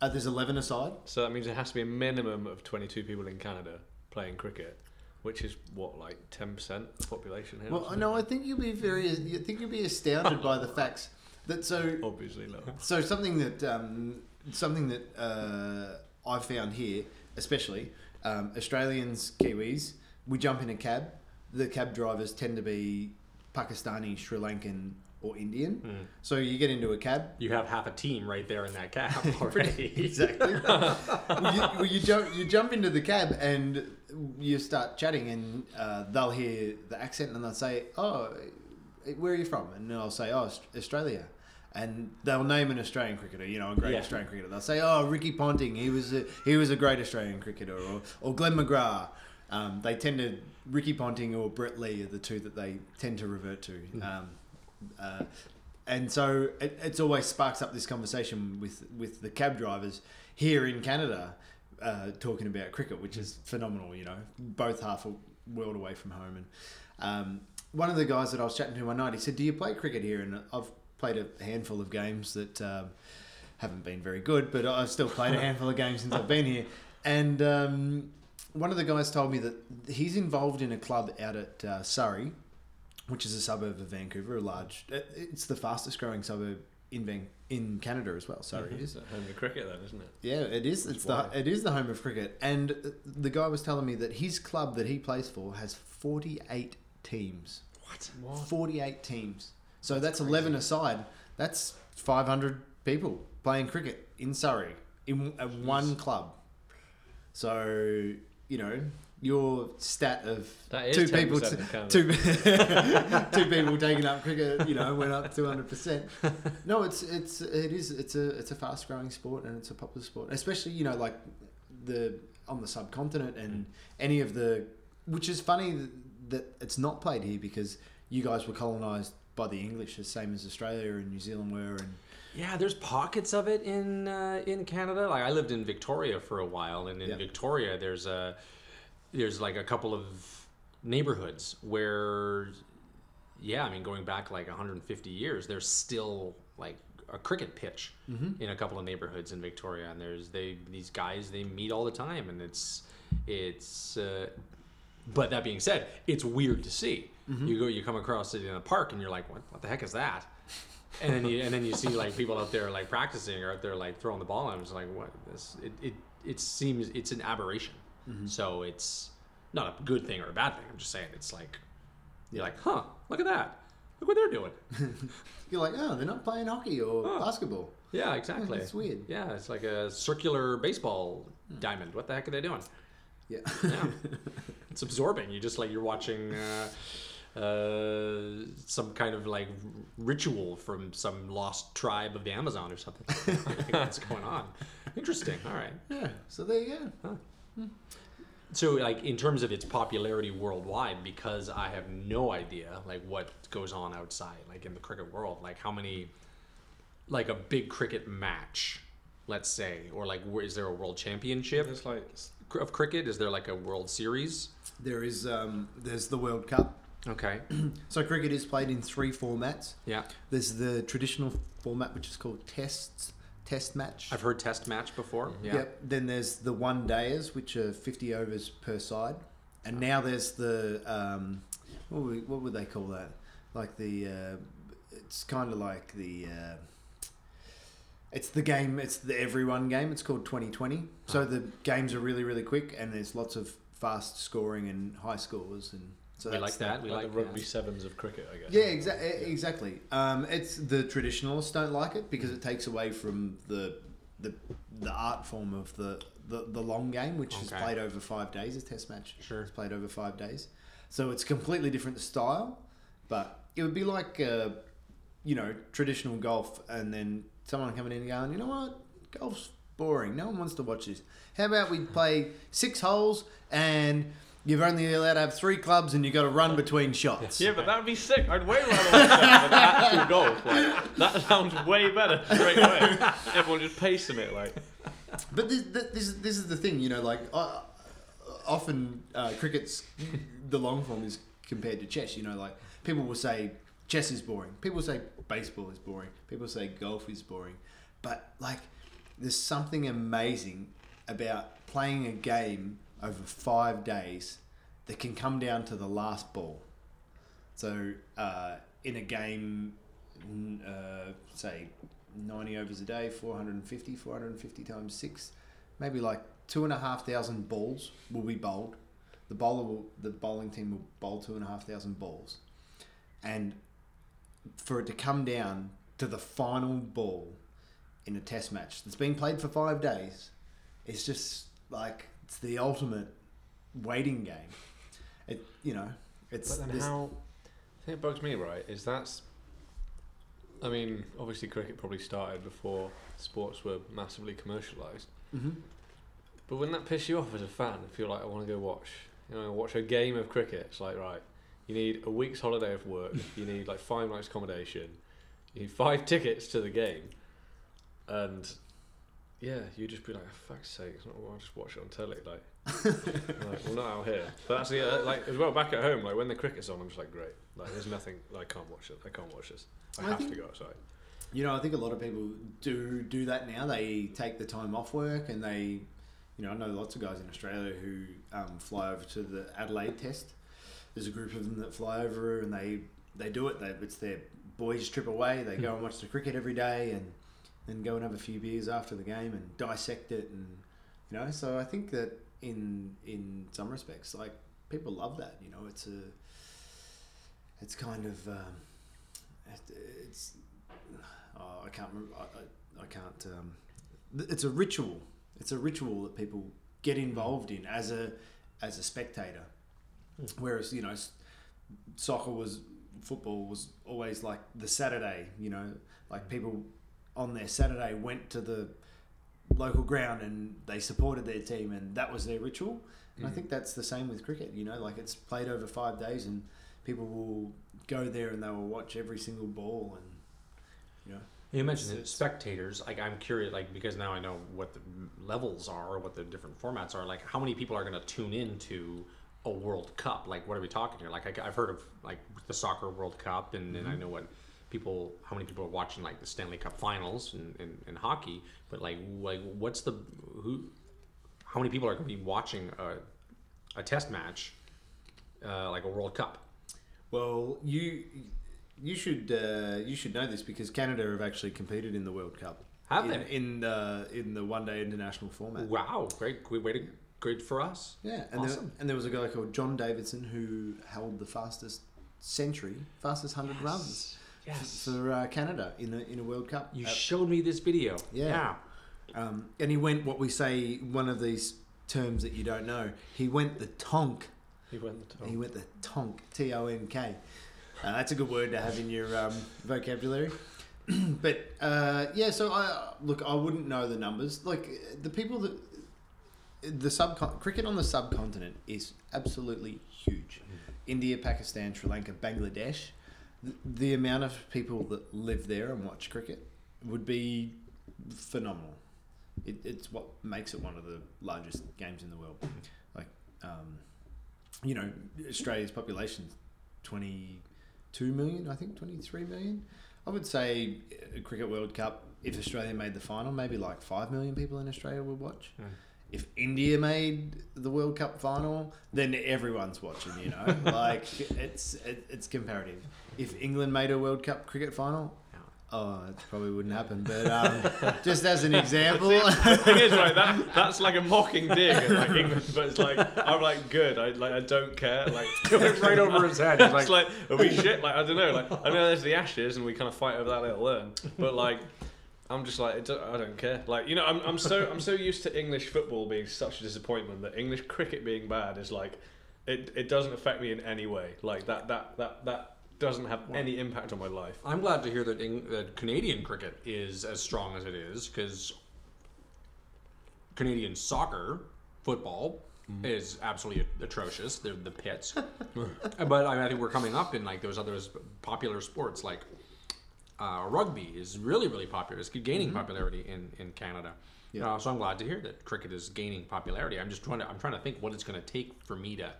uh, there's 11 aside. So that means there has to be a minimum of 22 people in Canada playing cricket, which is what like 10% of the population here. or Well, no, I think you'll be very, you think you'll be astounded by the facts that so obviously not. So something that um, something that uh, I found here, especially um, Australians, Kiwis, we jump in a cab. The cab drivers tend to be Pakistani, Sri Lankan, or Indian. So you get into a cab. you have half a team right there in that cab [laughs] already. exactly. well, you, well, you jump you jump into the cab and you start chatting, and uh, they'll hear the accent, and they'll say, "Oh, where are you from?" And I'll say, "Oh, Australia." And they'll name an Australian cricketer, you know, a great Yeah. Australian cricketer. They'll say, "Oh, Ricky Ponting, he was a, he was a great Australian cricketer," or, or Glenn McGrath. Um, they tend to Ricky Ponting or Brett Lee are the two that they tend to revert to. Um, uh, and so it, it's always sparks up this conversation with with the cab drivers here in Canada uh, talking about cricket, which is phenomenal. You know, both half a world away from home. And um, one of the guys that I was chatting to one night, he said, "Do you play cricket here?" And I've played a handful of games that um, haven't been very good, but I've still played a handful of games since I've been here. And um, one of the guys told me that he's involved in a club out at uh, Surrey, which is a suburb of Vancouver, a large. It's the fastest growing suburb in Van, in Canada as well. Surrey is. It's home of cricket then, isn't it? Yeah, it is. It's why. the it is the home of cricket, and the guy was telling me that his club that he plays for has forty eight teams. What? Forty eight teams. So that's eleven aside. That's five hundred people playing cricket in Surrey in a one club. So you know your stat of two people, in Canada. [laughs] two, [laughs] two people taking up cricket, you know, went up two hundred percent. [laughs] No, it's it's it is it's a it's a fast growing sport and it's a popular sport, especially you know like the on the subcontinent and any of the which is funny that, that it's not played here because you guys were colonized by the English, the same as Australia and New Zealand were, and Yeah, there's pockets of it in uh, in Canada. Like I lived in Victoria for a while, and in Yeah. Victoria, there's a there's like a couple of neighborhoods where, yeah, I mean, going back like 150 years, there's still like a cricket pitch in a couple of neighborhoods in Victoria, and there's they these guys they meet all the time, and it's it's. Uh, but that being said, it's weird to see. Mm-hmm. You go, you come across it in a park, and you're like, "What? What the heck is that?" and then you and then you see like people out there like practicing or out there like throwing the ball, and I'm like, "What? This? It it, it seems it's an aberration." Mm-hmm. So it's not a good thing or a bad thing. I'm just saying it's like you're like, "Huh? Look at that! Look what they're doing." [laughs] you're like, oh, they're not playing hockey or basketball. Yeah, exactly. It's weird. Yeah, it's like a circular baseball hmm. diamond. What the heck are they doing? Yeah. Yeah, [laughs] it's absorbing. You just like you're watching uh, uh, some kind of like ritual from some lost tribe of the Amazon or something. What's going on? Interesting. All right. yeah. So there you go. So, like in terms of its popularity worldwide, because I have no idea like what goes on outside, like in the cricket world, like how many, like a big cricket match, let's say, or like is there a world championship It's like of cricket? Is there like a World Series? There is um, there's the World Cup. Okay. [clears throat] So cricket is played in three formats. Yeah, There's the traditional format, which is called tests, test match. I've heard Test match before. Yeah. Yep. Then there's the one dayers, which are 50 overs per side, and now there's the um, what would, what would they call that? Like the uh, it's kind of like the uh, it's the game. It's the everyone game. It's called 2020. So the games are really really quick, and there's lots of fast scoring and high scores, and so we like that. We like, like the rugby that. sevens of cricket, I guess. Yeah, exactly. Exactly. Um, it's the traditionalists don't like it because it takes away from the the the art form of the the, the long game, which is played over five days. A test match Sure. is played over five days, so it's completely different style. But it would be like uh, you know traditional golf, and then someone coming in and going, you know what, golf's boring. No one wants to watch this. How about we play six holes and you've only allowed to have three clubs and you've got to run between shots. Yeah, but that would be sick. I'd way rather watch that than actual [laughs] golf. Like, that sounds way better straight away. Everyone just pacing it like. But this, this, this is- this is the thing, you know, like uh, often uh, cricket's the long form is compared to chess. You know, like people will say chess is boring. People say baseball is boring. People say golf is boring. But like, there's something amazing about playing a game over five days that can come down to the last ball. So uh, in a game, uh, say 90 overs a day, 450, 450 times six, maybe like two and a half thousand balls will be bowled. The bowler will, the bowling team will bowl two and a half thousand balls, and for it to come down to the final ball in a test match that's been played for five days, it's just like it's the ultimate waiting game. It you know it's But then how? The thing that bugs me, right, is that's. I mean, obviously, cricket probably started before sports were massively commercialised. Mhm. But wouldn't that piss you off as a fan if you're like, I want to go watch, you know, watch a game of cricket? It's like, right, you need a week's holiday of work, you need like five nights accommodation, you need five tickets to the game, and yeah, you just be like, for fuck's sake, it's not, I'll just watch it on telly, like. [laughs] like, well, not out here. But that's the uh, like as well back at home. Like when the cricket's on, I'm just like, great. Like there's nothing. I can't watch it. I can't watch this. I, I have think- to go outside. You know, I think a lot of people do do that now. They take the time off work and they, you know, I know lots of guys in Australia who um, fly over to the Adelaide Test. There's a group of them that fly over and they they do it. They, it's their boys trip away. They go and watch the cricket every day and then go and have a few beers after the game and dissect it and you know. So I think that in in some respects, like people love that. You know, it's a it's kind of um, it- it's oh, I can't remember. I, I, I can't. Um, it's a ritual. It's a ritual that people get involved in as a as a spectator. Whereas you know, soccer was football was always like the Saturday. You know, like mm. people on their Saturday went to the local ground and they supported their team and that was their ritual. And I mm. think that's the same with cricket. You know, like it's played over five days and people will go there and they will watch every single ball and you know. You mentioned It's- spectators. Like, I'm curious, like, because now I know what the levels are, or what the different formats are. Like, how many people are going to tune into a World Cup? Like, what are we talking here? Like, I, have heard of like the soccer World Cup, and, and I know what people, how many people are watching like the Stanley Cup Finals and, in, in hockey. But like, like, what's the who? How many people are going to be watching a, a Test match, uh, like a World Cup? Well, you you should uh, you should know this because Canada have actually competed in the World Cup. Have in, they? in the in the one day international format? Wow, great, great way to good for us. Yeah, and Awesome. there, and there was a guy called John Davidson who held the fastest century, fastest hundred runs Yes. for uh, Canada in a in a World Cup. You Uh, showed me this video. Yeah. um, and he went what we say one of these terms that you don't know. He went the tonk. He went the top. He went the tonk. T O N K. Uh, that's a good word to have in your um, vocabulary. [clears throat] but uh, yeah, so I look. I wouldn't know the numbers. Like the people that the sub cricket on the subcontinent is absolutely huge. India, Pakistan, Sri Lanka, Bangladesh. The, the amount of people that live there and watch cricket would be phenomenal. It, it's what makes it one of the largest games in the world. Like, um, you know, Australia's population twenty two million, I think twenty three million. I would say a cricket World Cup. If Australia made the final, maybe like five million people in Australia would watch. Mm. If India made the World Cup final, then everyone's watching. You know, [laughs] like it's it, it's comparative. If England made a World Cup cricket final, Oh, it probably wouldn't happen. But [laughs] um, just as an example, thing [laughs] is, right, that that's like a mocking dig at like England, but it's like I'm like good. I like I don't care. Like right over his head. He's it's like, like are we shit? Like I don't know. Like I know there's the Ashes and we kind of fight over that little urn, but like I'm just like don't- I don't care. Like you know I'm I'm so I'm so used to English football being such a disappointment that English cricket being bad is like it it doesn't affect me in any way. Like that that that that doesn't have any impact on my life. I'm glad to hear that, Eng- that Canadian cricket is as strong as it is because Canadian soccer, football, mm-hmm. is absolutely atrocious. They're the pits. [laughs] but I, mean, I think we're coming up in like those other popular sports like uh, rugby is really really popular. It's gaining popularity in in Canada. Yeah. Uh, so I'm glad to hear that cricket is gaining popularity. I'm just trying to I'm trying to think what it's going to take for me to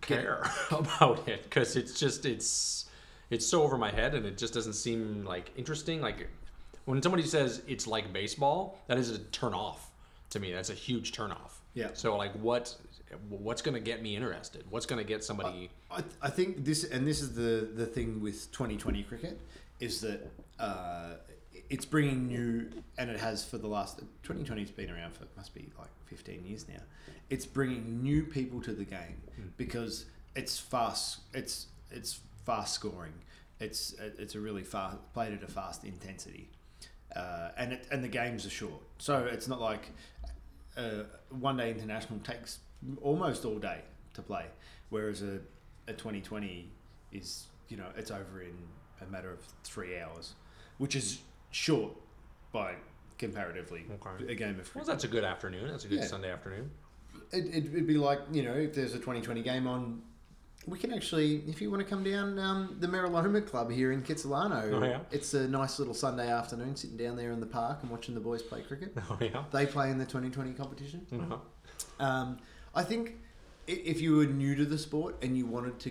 care [laughs] about it because it's just it's it's so over my head and it just doesn't seem like interesting. Like when somebody says it's like baseball, that is a turn off to me. That's a huge turn off. Yeah. So like what what's going to get me interested? What's going to get somebody? I, I think this, and this is the the thing with 2020 cricket, is that uh, it's bringing new, and it has for the last 2020's been around for must be like 15 years now. It's bringing new people to the game because it's fast. It's it's fast scoring. It's it's a really fast played at a fast intensity, uh, and it, and the games are short. So it's not like uh, one day international takes almost all day to play, whereas a, a 2020 is you know it's over in a matter of three hours, which is short by comparatively Okay. a game of Well, cricket. that's a good afternoon. That's a good Yeah. Sunday afternoon. It, it, it'd be like you know if there's a 2020 game on. We can actually, if you want to come down um, the Meraloma Club here in Kitsilano, Oh, yeah? it's a nice little Sunday afternoon sitting down there in the park and watching the boys play cricket. [laughs] Oh yeah. They play in the 2020 competition. Uh-huh. Um, I think if you were new to the sport and you wanted to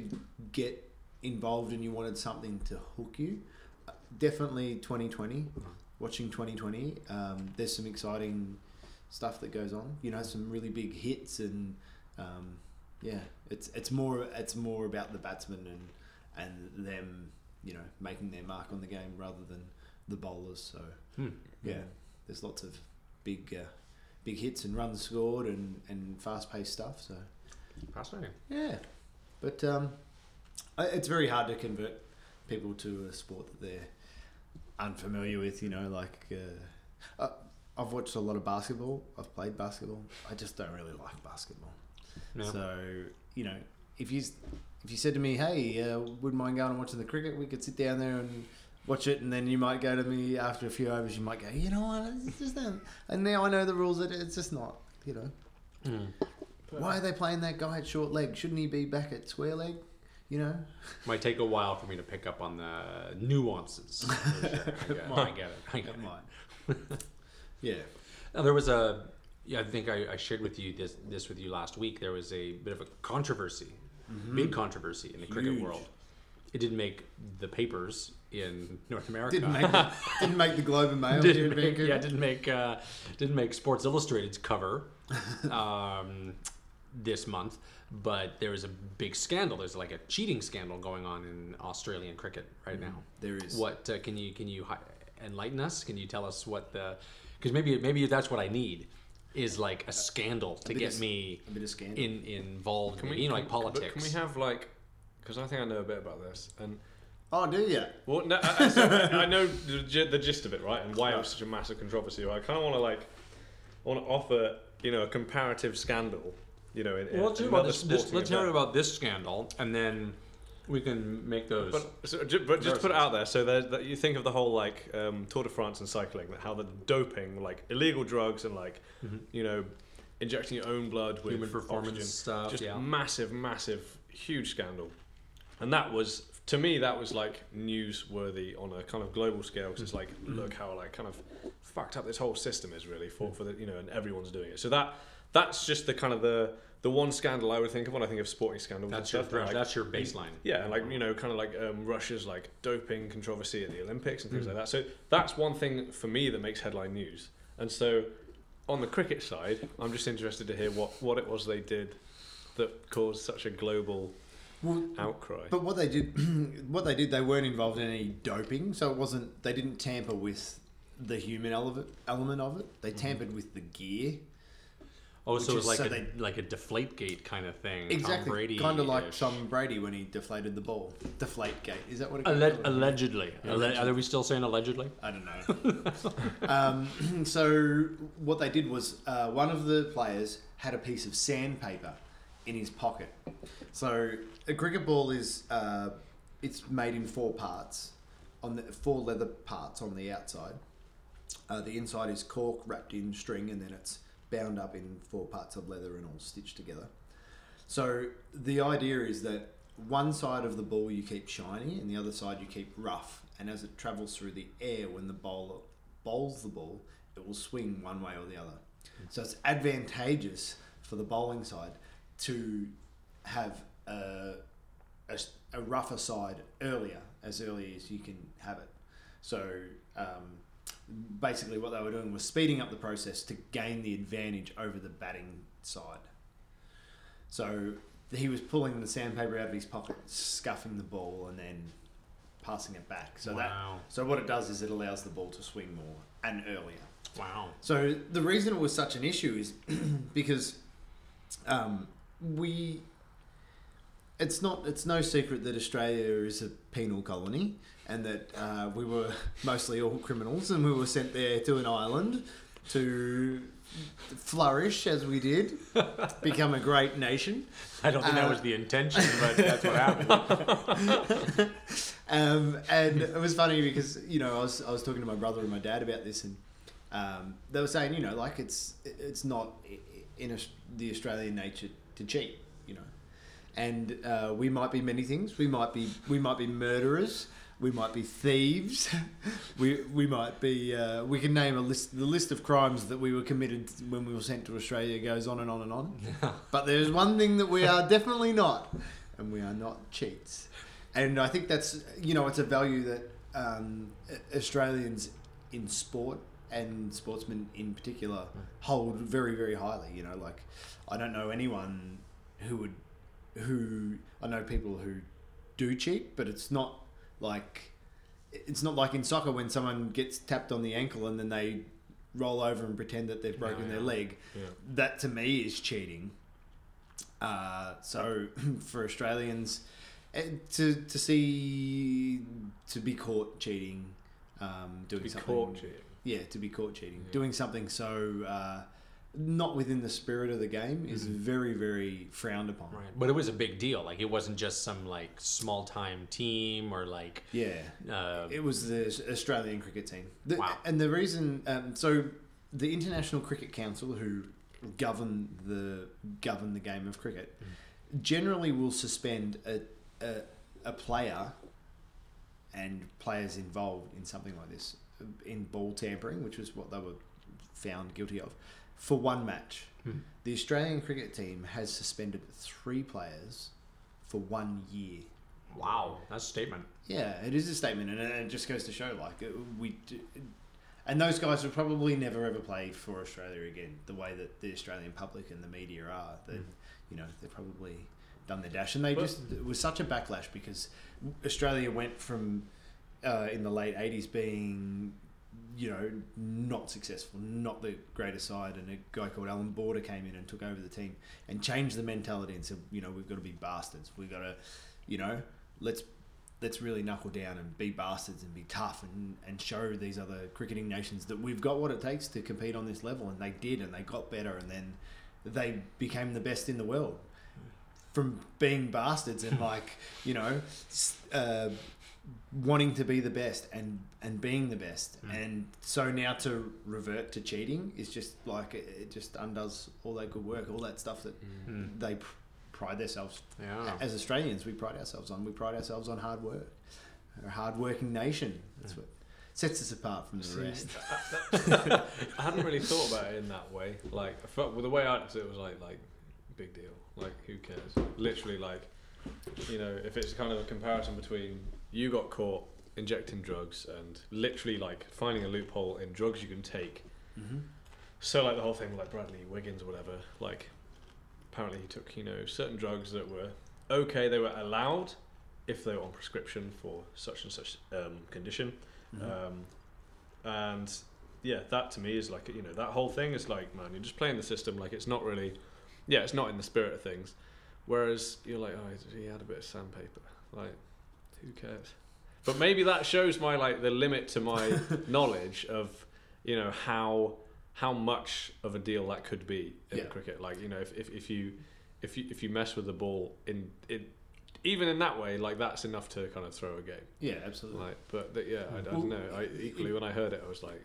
get involved and you wanted something to hook you, uh, definitely 2020. Watching 2020, um, there's some exciting stuff that goes on. You know, some really big hits and um, yeah, it's it's more it's more about the batsmen and and them you know making their mark on the game rather than the bowlers. So Hmm. yeah, there's lots of big uh, big hits and runs scored and, and fast paced stuff. So Fascinating. yeah, but um, it's very hard to convert people to a sport that they're unfamiliar with. You know, like uh, I've watched a lot of basketball. I've played basketball. I just don't really like basketball. No. So you know, if you if you said to me, "Hey, uh, wouldn't mind going and watching the cricket," we could sit down there and watch it, and then you might go to me after a few overs. You might go, "You know what? It's just not." And now I know the rules. That it's just not. You know, Hmm. why are they playing that guy at short leg? Shouldn't he be back at square leg? You know, [laughs] Might take a while for me to pick up on the nuances. Sure. I, get, I get it. I get it [laughs] yeah. Now, there was a, yeah, I think I, I shared with you this this with you last week. There was a bit of a controversy, big controversy in the cricket world. It didn't make the papers in North America. Didn't make the, [laughs] didn't make the Globe and Mail. didn't in make, Vancouver. yeah, didn't make uh, didn't make Sports Illustrated's cover [laughs] um, this month, but there was a big scandal. There's like a cheating scandal going on in Australian cricket right now. There is. What uh, can you can you hi- enlighten us? Can you tell us what the because maybe maybe that's what I need is like a scandal to bit get of- me a bit of scandal. in involved. you know, like can- but politics. Can we have like? Because I think I know a bit about this, and Oh, do you? well, no, I, I- so [laughs] I know the, the gist of it, right, and why it was such a massive controversy. I kind of want to like, want to offer you know a comparative scandal, you know, in, in, well, let's in hear about this. this let's hear about this scandal, and then we can make those. But, so, ju- but just to put it out there, so that you think of the whole like um, Tour de France and cycling, that how the doping, like illegal drugs and like you know injecting your own blood with Mm-hmm. Human performance oxygen, stuff, just yeah. massive, massive, huge scandal, and that was to me that was like newsworthy on a kind of global scale because it's like Mm-hmm. look how like kind of fucked up this whole system is really for for the you know and everyone's doing it. So that that's just the kind of the the one scandal I would think of when I think of sporting scandals. that's your like, that's your baseline. yeah, like you know, kind of like um, Russia's like doping controversy at the Olympics Mm. and things like that. So that's one thing for me that makes headline news. And so, on the cricket side, I'm just interested to hear what what it was they did that caused such a global Well, outcry. But what they did, [clears throat] what they did, they weren't involved in any doping, so it wasn't. They didn't tamper with the human element element of it. They tampered with the gear. Oh, so it was like so a they- like a deflate gate kind of thing. Exactly, Brady kind of like Tom Brady when he deflated the ball. Deflate gate. Is that what it? Alleg- allegedly. Alle- Allegedly. Are we still saying allegedly? I don't know. [laughs] um, [clears throat] so what they did was uh, one of the players had a piece of sandpaper in his pocket. So a cricket ball is uh, it's made in four parts on the four leather parts on the outside. Uh, the inside is cork wrapped in string, and then it's bound up in four parts of leather and all stitched together. So the idea is that one side of the ball you keep shiny and the other side you keep rough. And as it travels through the air, when the bowler bowls the ball, it will swing one way or the other. So it's advantageous for the bowling side to have a, a, a rougher side earlier, as early as you can have it. So um, basically, what they were doing was speeding up the process to gain the advantage over the batting side. So he was pulling the sandpaper out of his pocket, scuffing the ball, and then passing it back. So that so what it does is it allows the ball to swing more and earlier. Wow. So the reason it was such an issue is [clears throat] because um, we. It's not. It's no secret that Australia is a penal colony, and that uh, we were [laughs] mostly all criminals, and we were sent there to an island to flourish as we did, [laughs] become a great nation. I don't think that Uh, was the intention, but that's what happened. [laughs] Um, and it was funny because you know I was I was talking to my brother and my dad about this, and um, they were saying you know like it's it's not in Aus- the Australian nature to cheat, and uh, we might be many things. We might be we might be murderers. We might be thieves. [laughs] we we might be. Uh, we can name a list. The list of crimes that we were committed when we were sent to Australia goes on and on and on. [laughs] but there's one thing that we are definitely not, and we are not cheats. And I think that's you know it's a value that um, Australians in sport and sportsmen in particular hold very very highly. You know, like I don't know anyone who would who I know people who do cheat, but it's not like it's not like in soccer when someone gets tapped on the ankle and then they roll over and pretend that they've broken Yeah, their leg. Yeah. That to me is cheating. Uh, so [clears throat] for Australians, eh, to to see to be caught cheating, um, doing be something, caught cheating. yeah, to be caught cheating, doing something so uh, not within the spirit of the game is very very frowned upon. Right. But it was a big deal. Like it wasn't just some like small time team or like Yeah, uh, it was the Australian cricket team. The, Wow. And the reason, um, so the International Cricket Council, who govern the govern the game of cricket, generally will suspend a, a a player and players involved in something like this in ball tampering, which was what they were found guilty of, for one match. The Australian cricket team has suspended three players for one year. wow, that's a statement. Yeah, it is a statement, and it just goes to show, like, it- we, d- and those guys will probably never ever play for Australia again. The way that the Australian public and the media are, that you know, they've probably done their dash, and they But- just it was such a backlash because Australia went from uh, in the late '80s being, you know, not successful, not the greatest side, and a guy called Alan Border came in and took over the team and changed the mentality and said, you know, we've got to be bastards. We've got to, you know, let's let's really knuckle down and be bastards and be tough and, and show these other cricketing nations that we've got what it takes to compete on this level. And they did, and they got better, and then they became the best in the world from being bastards and [laughs] like you know uh, wanting to be the best and and being the best. Mm. And so now to revert to cheating is just like it, it just undoes all that good work all that stuff that mm. Mm. they pr- pride themselves Yeah. as Australians we pride ourselves on. We pride ourselves on hard work. We're a hard working nation. That's what sets us apart from the See, rest. [laughs] I hadn't really thought about it in that way. Like, I felt well, the way I looked at it was like, like, big deal. Like, who cares? Literally, like, you know, if it's kind of a comparison between you got caught injecting drugs and literally like finding a loophole in drugs you can take. So like the whole thing, like Bradley Wiggins or whatever, like apparently he took you know certain drugs that were okay, they were allowed if they were on prescription for such and such um, condition, um, and yeah, that to me is like you know that whole thing is like man, you're just playing the system like it's not really, yeah, it's not in the spirit of things. Whereas you're like, oh, he had a bit of sandpaper, like who cares? But maybe that shows my like the limit to my [laughs] knowledge of you know how how much of a deal that could be in Yeah. cricket. Like you know if, if, if you if you if you mess with the ball in in even in that way, like that's enough to kind of throw a game. Yeah, absolutely. Like, but th- yeah, I, I don't know. I equally when I heard it, I was like,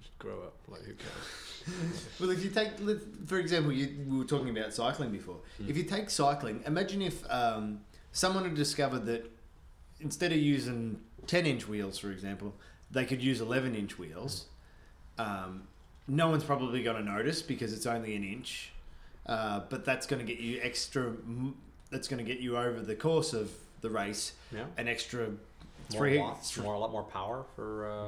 just grow up. Like who cares? [laughs] Well, if you take, let- for example, you, we were talking about cycling before. If you take cycling, imagine if um, someone had discovered that instead of using 10 inch wheels, for example, they could use 11 inch wheels. Um, no one's probably going to notice because it's only an inch, uh, but that's going to get you extra, that's going to get you over the course of the race Yeah. an extra More three. watts, more a lot more power for uh,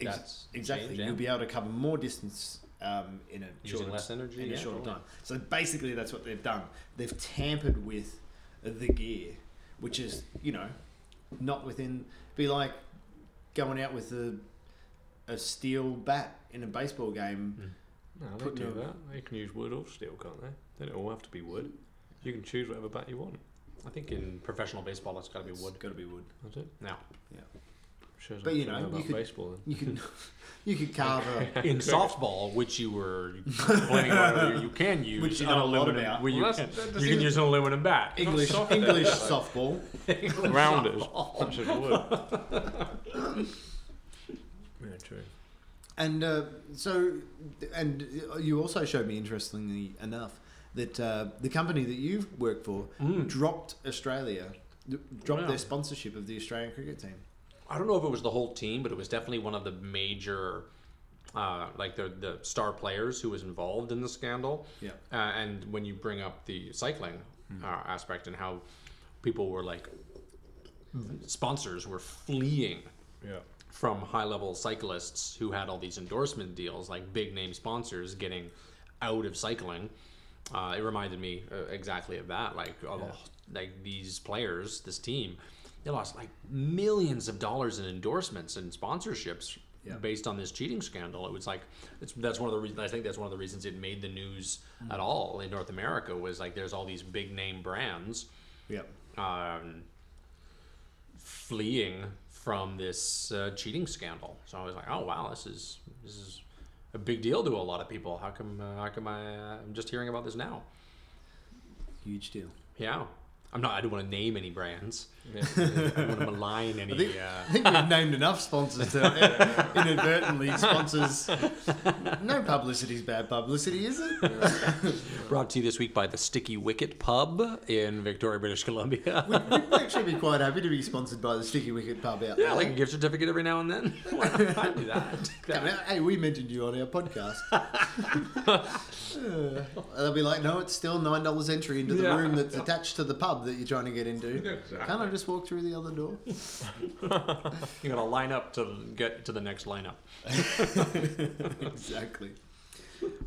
Ex- that's exactly. change, yeah. You'll be able to cover more distance um, in a Using shorter, less energy, in a yeah, shorter totally. time. So basically, that's what they've done. They've tampered with the gear, which is you know not within. Be like going out with a a steel bat in a baseball game. Hmm. No, they Put do no- that. They can use wood or steel, can't they? They don't all have to be wood. You can choose whatever bat you want. I think in professional baseball, it's got to be wood. Got to be wood. That's it. Now, Shows But, you I know, you about could- baseball then. You can [laughs] you could carve a [laughs] in softball, which you were complaining about earlier, you can [laughs] use Which you an know a lot aluminum. about. Where you, can, that's- that you can use an aluminum bat. English soft English then, like- softball. Rounders. That's just wood. yeah, true. And uh, so, and you also showed me, interestingly enough, that uh, the company that you worked for dropped Australia, dropped Wow. their sponsorship of the Australian cricket team. I don't know if it was the whole team, but it was definitely one of the major, uh, like the the star players who was involved in the scandal. Yeah. Uh, and when you bring up the cycling uh, aspect and how people were like, sponsors were fleeing Yeah. from high level cyclists who had all these endorsement deals, like big name sponsors getting out of cycling. Uh, it reminded me uh, exactly of that. Like, oh, like these players, this team, they lost like millions of dollars in endorsements and sponsorships Yeah. based on this cheating scandal. It was like it's, that's one of the reasons. I think that's one of the reasons it made the news at all in North America was like there's all these big name brands Yep. um, fleeing from this uh, cheating scandal. So I was like, oh wow, this is this is a big deal to a lot of people. How come uh, how come I uh, I'm just hearing about this now? Huge deal. Yeah, I'm not. I don't want to name any brands. Yeah. [laughs] I don't want to malign any. I think, uh, I think we've named enough sponsors to uh, inadvertently sponsors. No publicity is bad publicity, is it? [laughs] brought to you this week by the Sticky Wicket Pub in Victoria, British Columbia. [laughs] We'd actually be quite happy to be sponsored by the Sticky Wicket pub out yeah, there. like a gift certificate every now and then. Why not? I'd do that. Hey, we mentioned you on our podcast. Uh, they'll be like, no, it's still nine dollars entry into the Yeah. room that's attached to the pub that you're trying to get into. [laughs] Can't I just walk through the other door? You got to line up to get to the next lineup. [laughs] exactly.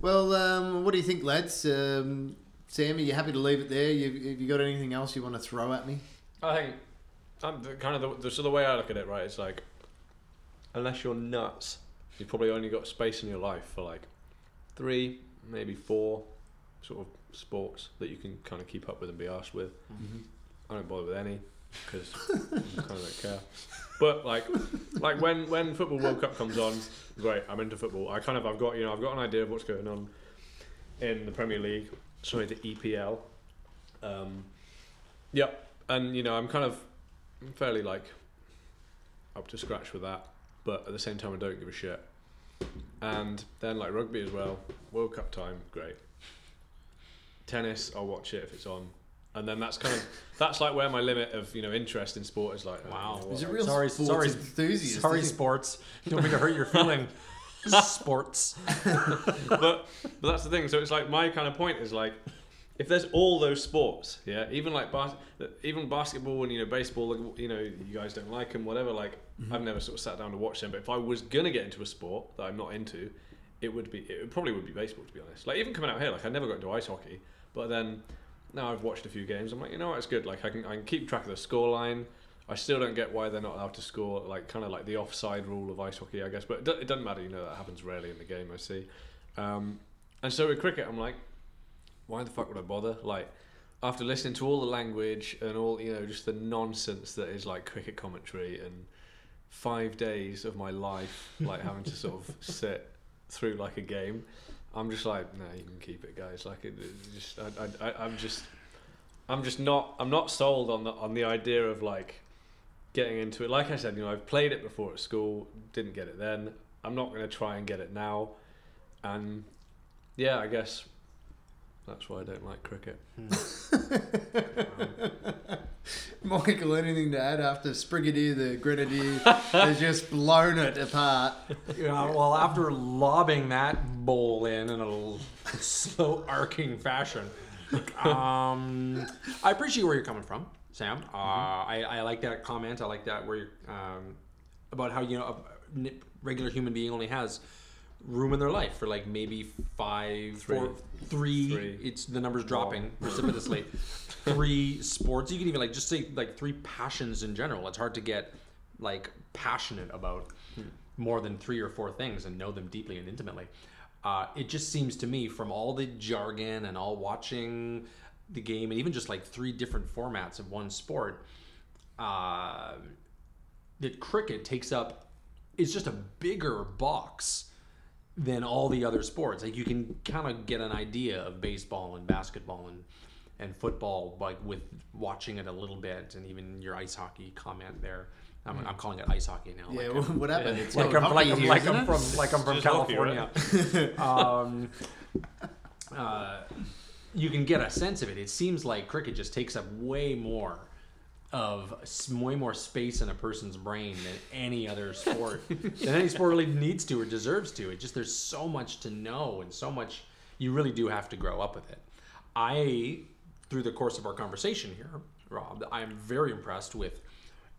Well, um, what do you think, lads? Um, Sam, are you happy to leave it there? You, have you got anything else you want to throw at me? I think um, the, kind of the, the, so the way I look at it, right, it's like unless you're nuts, you've probably only got space in your life for like three, maybe four sort of sports that you can kind of keep up with and be arsed with. I don't bother with any because [laughs] I kind of don't care. But like, like when when football World Cup comes on, great, I'm into football. I kind of I've got you know I've got an idea of what's going on in the Premier League, sorry the EPL. Um, yep, and you know I'm kind of I'm fairly like up to scratch with that, but at the same time I don't give a shit. And then like rugby as well, World Cup time, great. Tennis, I'll watch it if it's on. And then that's kind of that's like where my limit of you know interest in sport is like oh, Wow. you know it real Sorry- sports sorry- enthusiast? Sorry, sports. You don't mean to hurt your feeling. [laughs] sports. [laughs] but but that's the thing. So it's like my kind of point is like, if there's all those sports, yeah, even like bas- even basketball and you know baseball, you know you guys don't like them, whatever. Like mm-hmm. I've never sort of sat down to watch them. But if I was gonna get into a sport that I'm not into, it would be it probably would be baseball to be honest. Like even coming out here, like I never got into ice hockey, but then now I've watched a few games. I'm like, you know what, it's good. Like I can I can keep track of the scoreline. I still don't get why they're not allowed to score, like kind of like the offside rule of ice hockey, I guess. But it, do- it doesn't matter, you know, that happens rarely in the game. I see. Um, and so with cricket, I'm like, why the fuck would I bother? Like, after listening to all the language and all, you know, just the nonsense that is like cricket commentary and five days of my life, like having to sort of [laughs] sit through like a game, I'm just like, no, you can keep it, guys. Like, it, it just, I, I, I, I'm just, I'm just not, I'm not sold on the on the idea of like getting into it. Like I said, you know, I've played it before at school, didn't get it then. I'm not to try and get it now, and yeah, I guess that's why I don't like cricket. [laughs] Michael, anything to add after Sprigadier the Grenadier [laughs] has just blown it apart? Yeah, well, after lobbing that bowl in in a slow arcing fashion, um, I appreciate where you're coming from, Sam. Uh, I, I like that comment. I like that where you're um, about how you know a regular human being only has room in their life for like maybe five, Three. It's the numbers dropping precipitously. [laughs] three sports. You can even like just say like three passions in general. It's hard to get like passionate about more than three or four things and know them deeply and intimately. Uh, it just seems to me from all the jargon and all watching the game and even just like three different formats of one sport, uh, that cricket takes up is just a bigger box than all the other sports. Like you can kind of get an idea of baseball and basketball and and football, like with watching it a little bit, and even your ice hockey comment there. I'm, I'm calling it ice hockey now. Yeah, like, what happened? It's like called I'm, like, I'm, like I'm from like I'm from just hockey, California. um, uh, you can get a sense of it. It seems like cricket just takes up way more of way more space in a person's brain than any other [laughs] sport than any sport really needs to or deserves to. It just there's so much to know and so much you really do have to grow up with it. I through the course of our conversation here, Rob, I'm very impressed with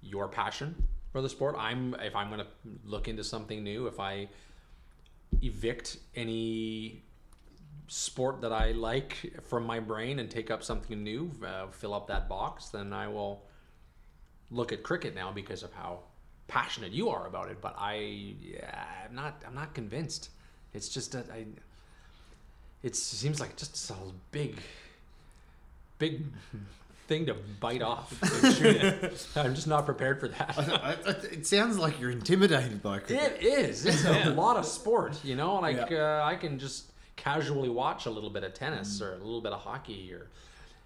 your passion for the sport. I'm if I'm going to look into something new, if I evict any sport that I like from my brain and take up something new, uh, fill up that box, then I will look at cricket now because of how passionate you are about it. But I, yeah, I'm not. I'm not convinced. It's just that I. It seems like just a big, big thing to bite [laughs] off. and. [laughs] I'm just not prepared for that. I- I- it sounds like you're intimidated by cricket. It is. It's a lot of sport, you know. Like Yeah. uh, I can just casually watch a little bit of tennis or a little bit of hockey, or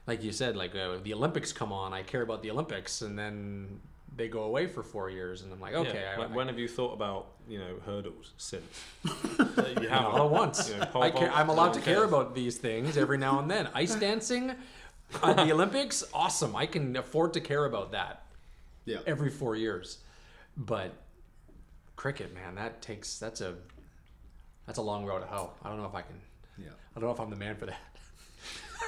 like you said, like uh, the Olympics come on. I care about the Olympics, and then they go away for four years, and I'm like, okay, Yeah. I, when, I, when have you thought about you know hurdles since? [laughs] you not haven't. all at once. You know, pole I care, I'm allowed to care about these things every now and then. Ice [laughs] dancing at the Olympics, awesome. I can afford to care about that Yeah. every four years. But cricket, man, that takes that's a that's a long road to hoe. I don't know if I can. Yeah. I don't know if I'm the man for that.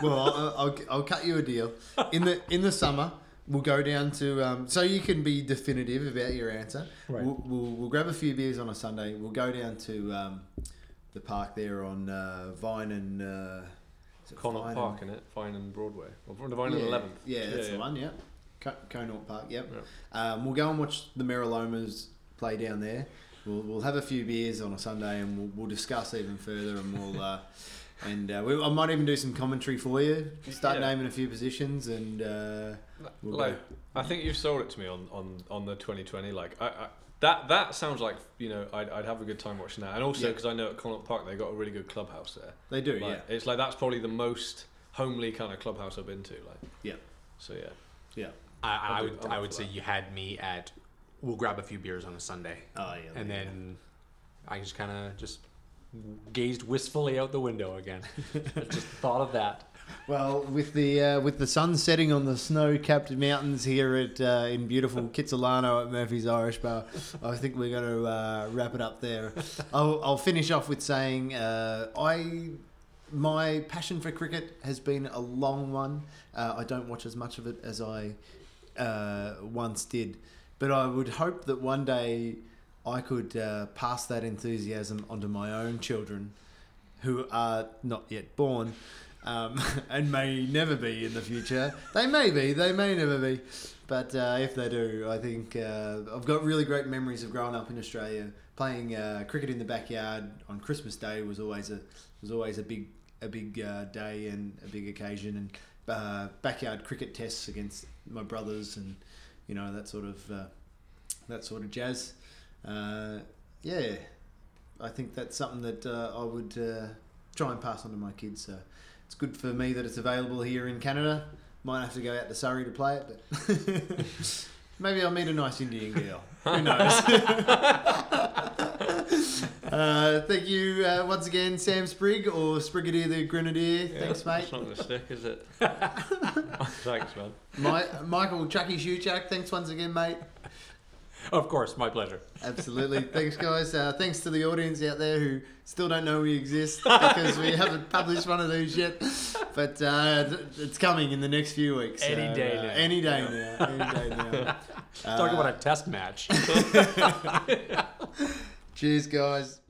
Well, I'll, I'll, I'll cut you a deal. In the in the summer, we'll go down to um, so you can be definitive about your answer. Right. We'll, we'll, we'll grab a few beers on a Sunday. We'll go down to um, the park there on uh, Vine and uh, Connaught Vine Park, and- in it, Vine and Broadway, or Vine yeah, and Eleventh. Yeah, that's the one. Yeah, Co- Connaught Park. Yep. Um, we'll go and watch the Meralomas play down there. We'll, we'll have a few beers on a Sunday and we'll, we'll discuss even further and we'll uh, and uh, we, I might even do some commentary for you. Start Yeah. naming a few positions and uh, we'll like, go. I think you've sold it to me on, on, on the 2020. Like, I, I, that that sounds like you know I'd, I'd have a good time watching that, and also Yeah. because I know at Connaught Park they got a really good clubhouse there. They do, Like, yeah, It's like that's probably the most homely kind of clubhouse I've been to. Like, yeah, so yeah. yeah. I, I would I'm I up would say that. you had me at we'll grab a few beers on a Sunday, Oh yeah. and yeah. then I just kind of just gazed wistfully out the window again. just thought of that. Well, with the uh, with the sun setting on the snow-capped mountains here at uh, in beautiful Kitsilano at Murphy's Irish Bar, I think we're going to uh, wrap it up there. I'll, I'll finish off with saying uh, I my passion for cricket has been a long one. Uh, I don't watch as much of it as I uh, once did, but I would hope that one day I could uh, pass that enthusiasm onto my own children, who are not yet born. um, [laughs] and may never be in the future. They may be, they may never be, but uh, if they do, I think uh, I've got really great memories of growing up in Australia. Playing uh, cricket in the backyard on Christmas Day was always a was always a big a big uh, day and a big occasion, and uh, backyard cricket tests against my brothers and you know that sort of uh, that sort of jazz. Uh, yeah, I think that's something that uh, I would uh, try and pass on to my kids. So it's good for me that it's available here in Canada. Might have to go out to Surrey to play it, but [laughs] maybe I'll meet a nice Indian girl. Who knows? [laughs] uh, thank you uh, once again, Sam Sprigg or Sprigadier the Grenadier. Thanks, mate. It's not going to stick, is it? [laughs] Thanks, man. My, Michael Chucky Shuchak, thanks once again, mate. [laughs] Of course, my pleasure. Absolutely. [laughs] Thanks, guys. Uh, thanks to the audience out there who still don't know we exist [laughs] because we haven't published one of these yet. But uh, it's coming in the next few weeks. Any So, day uh, now. Any day now. Any day now. Talk about a test match. Cheers, guys.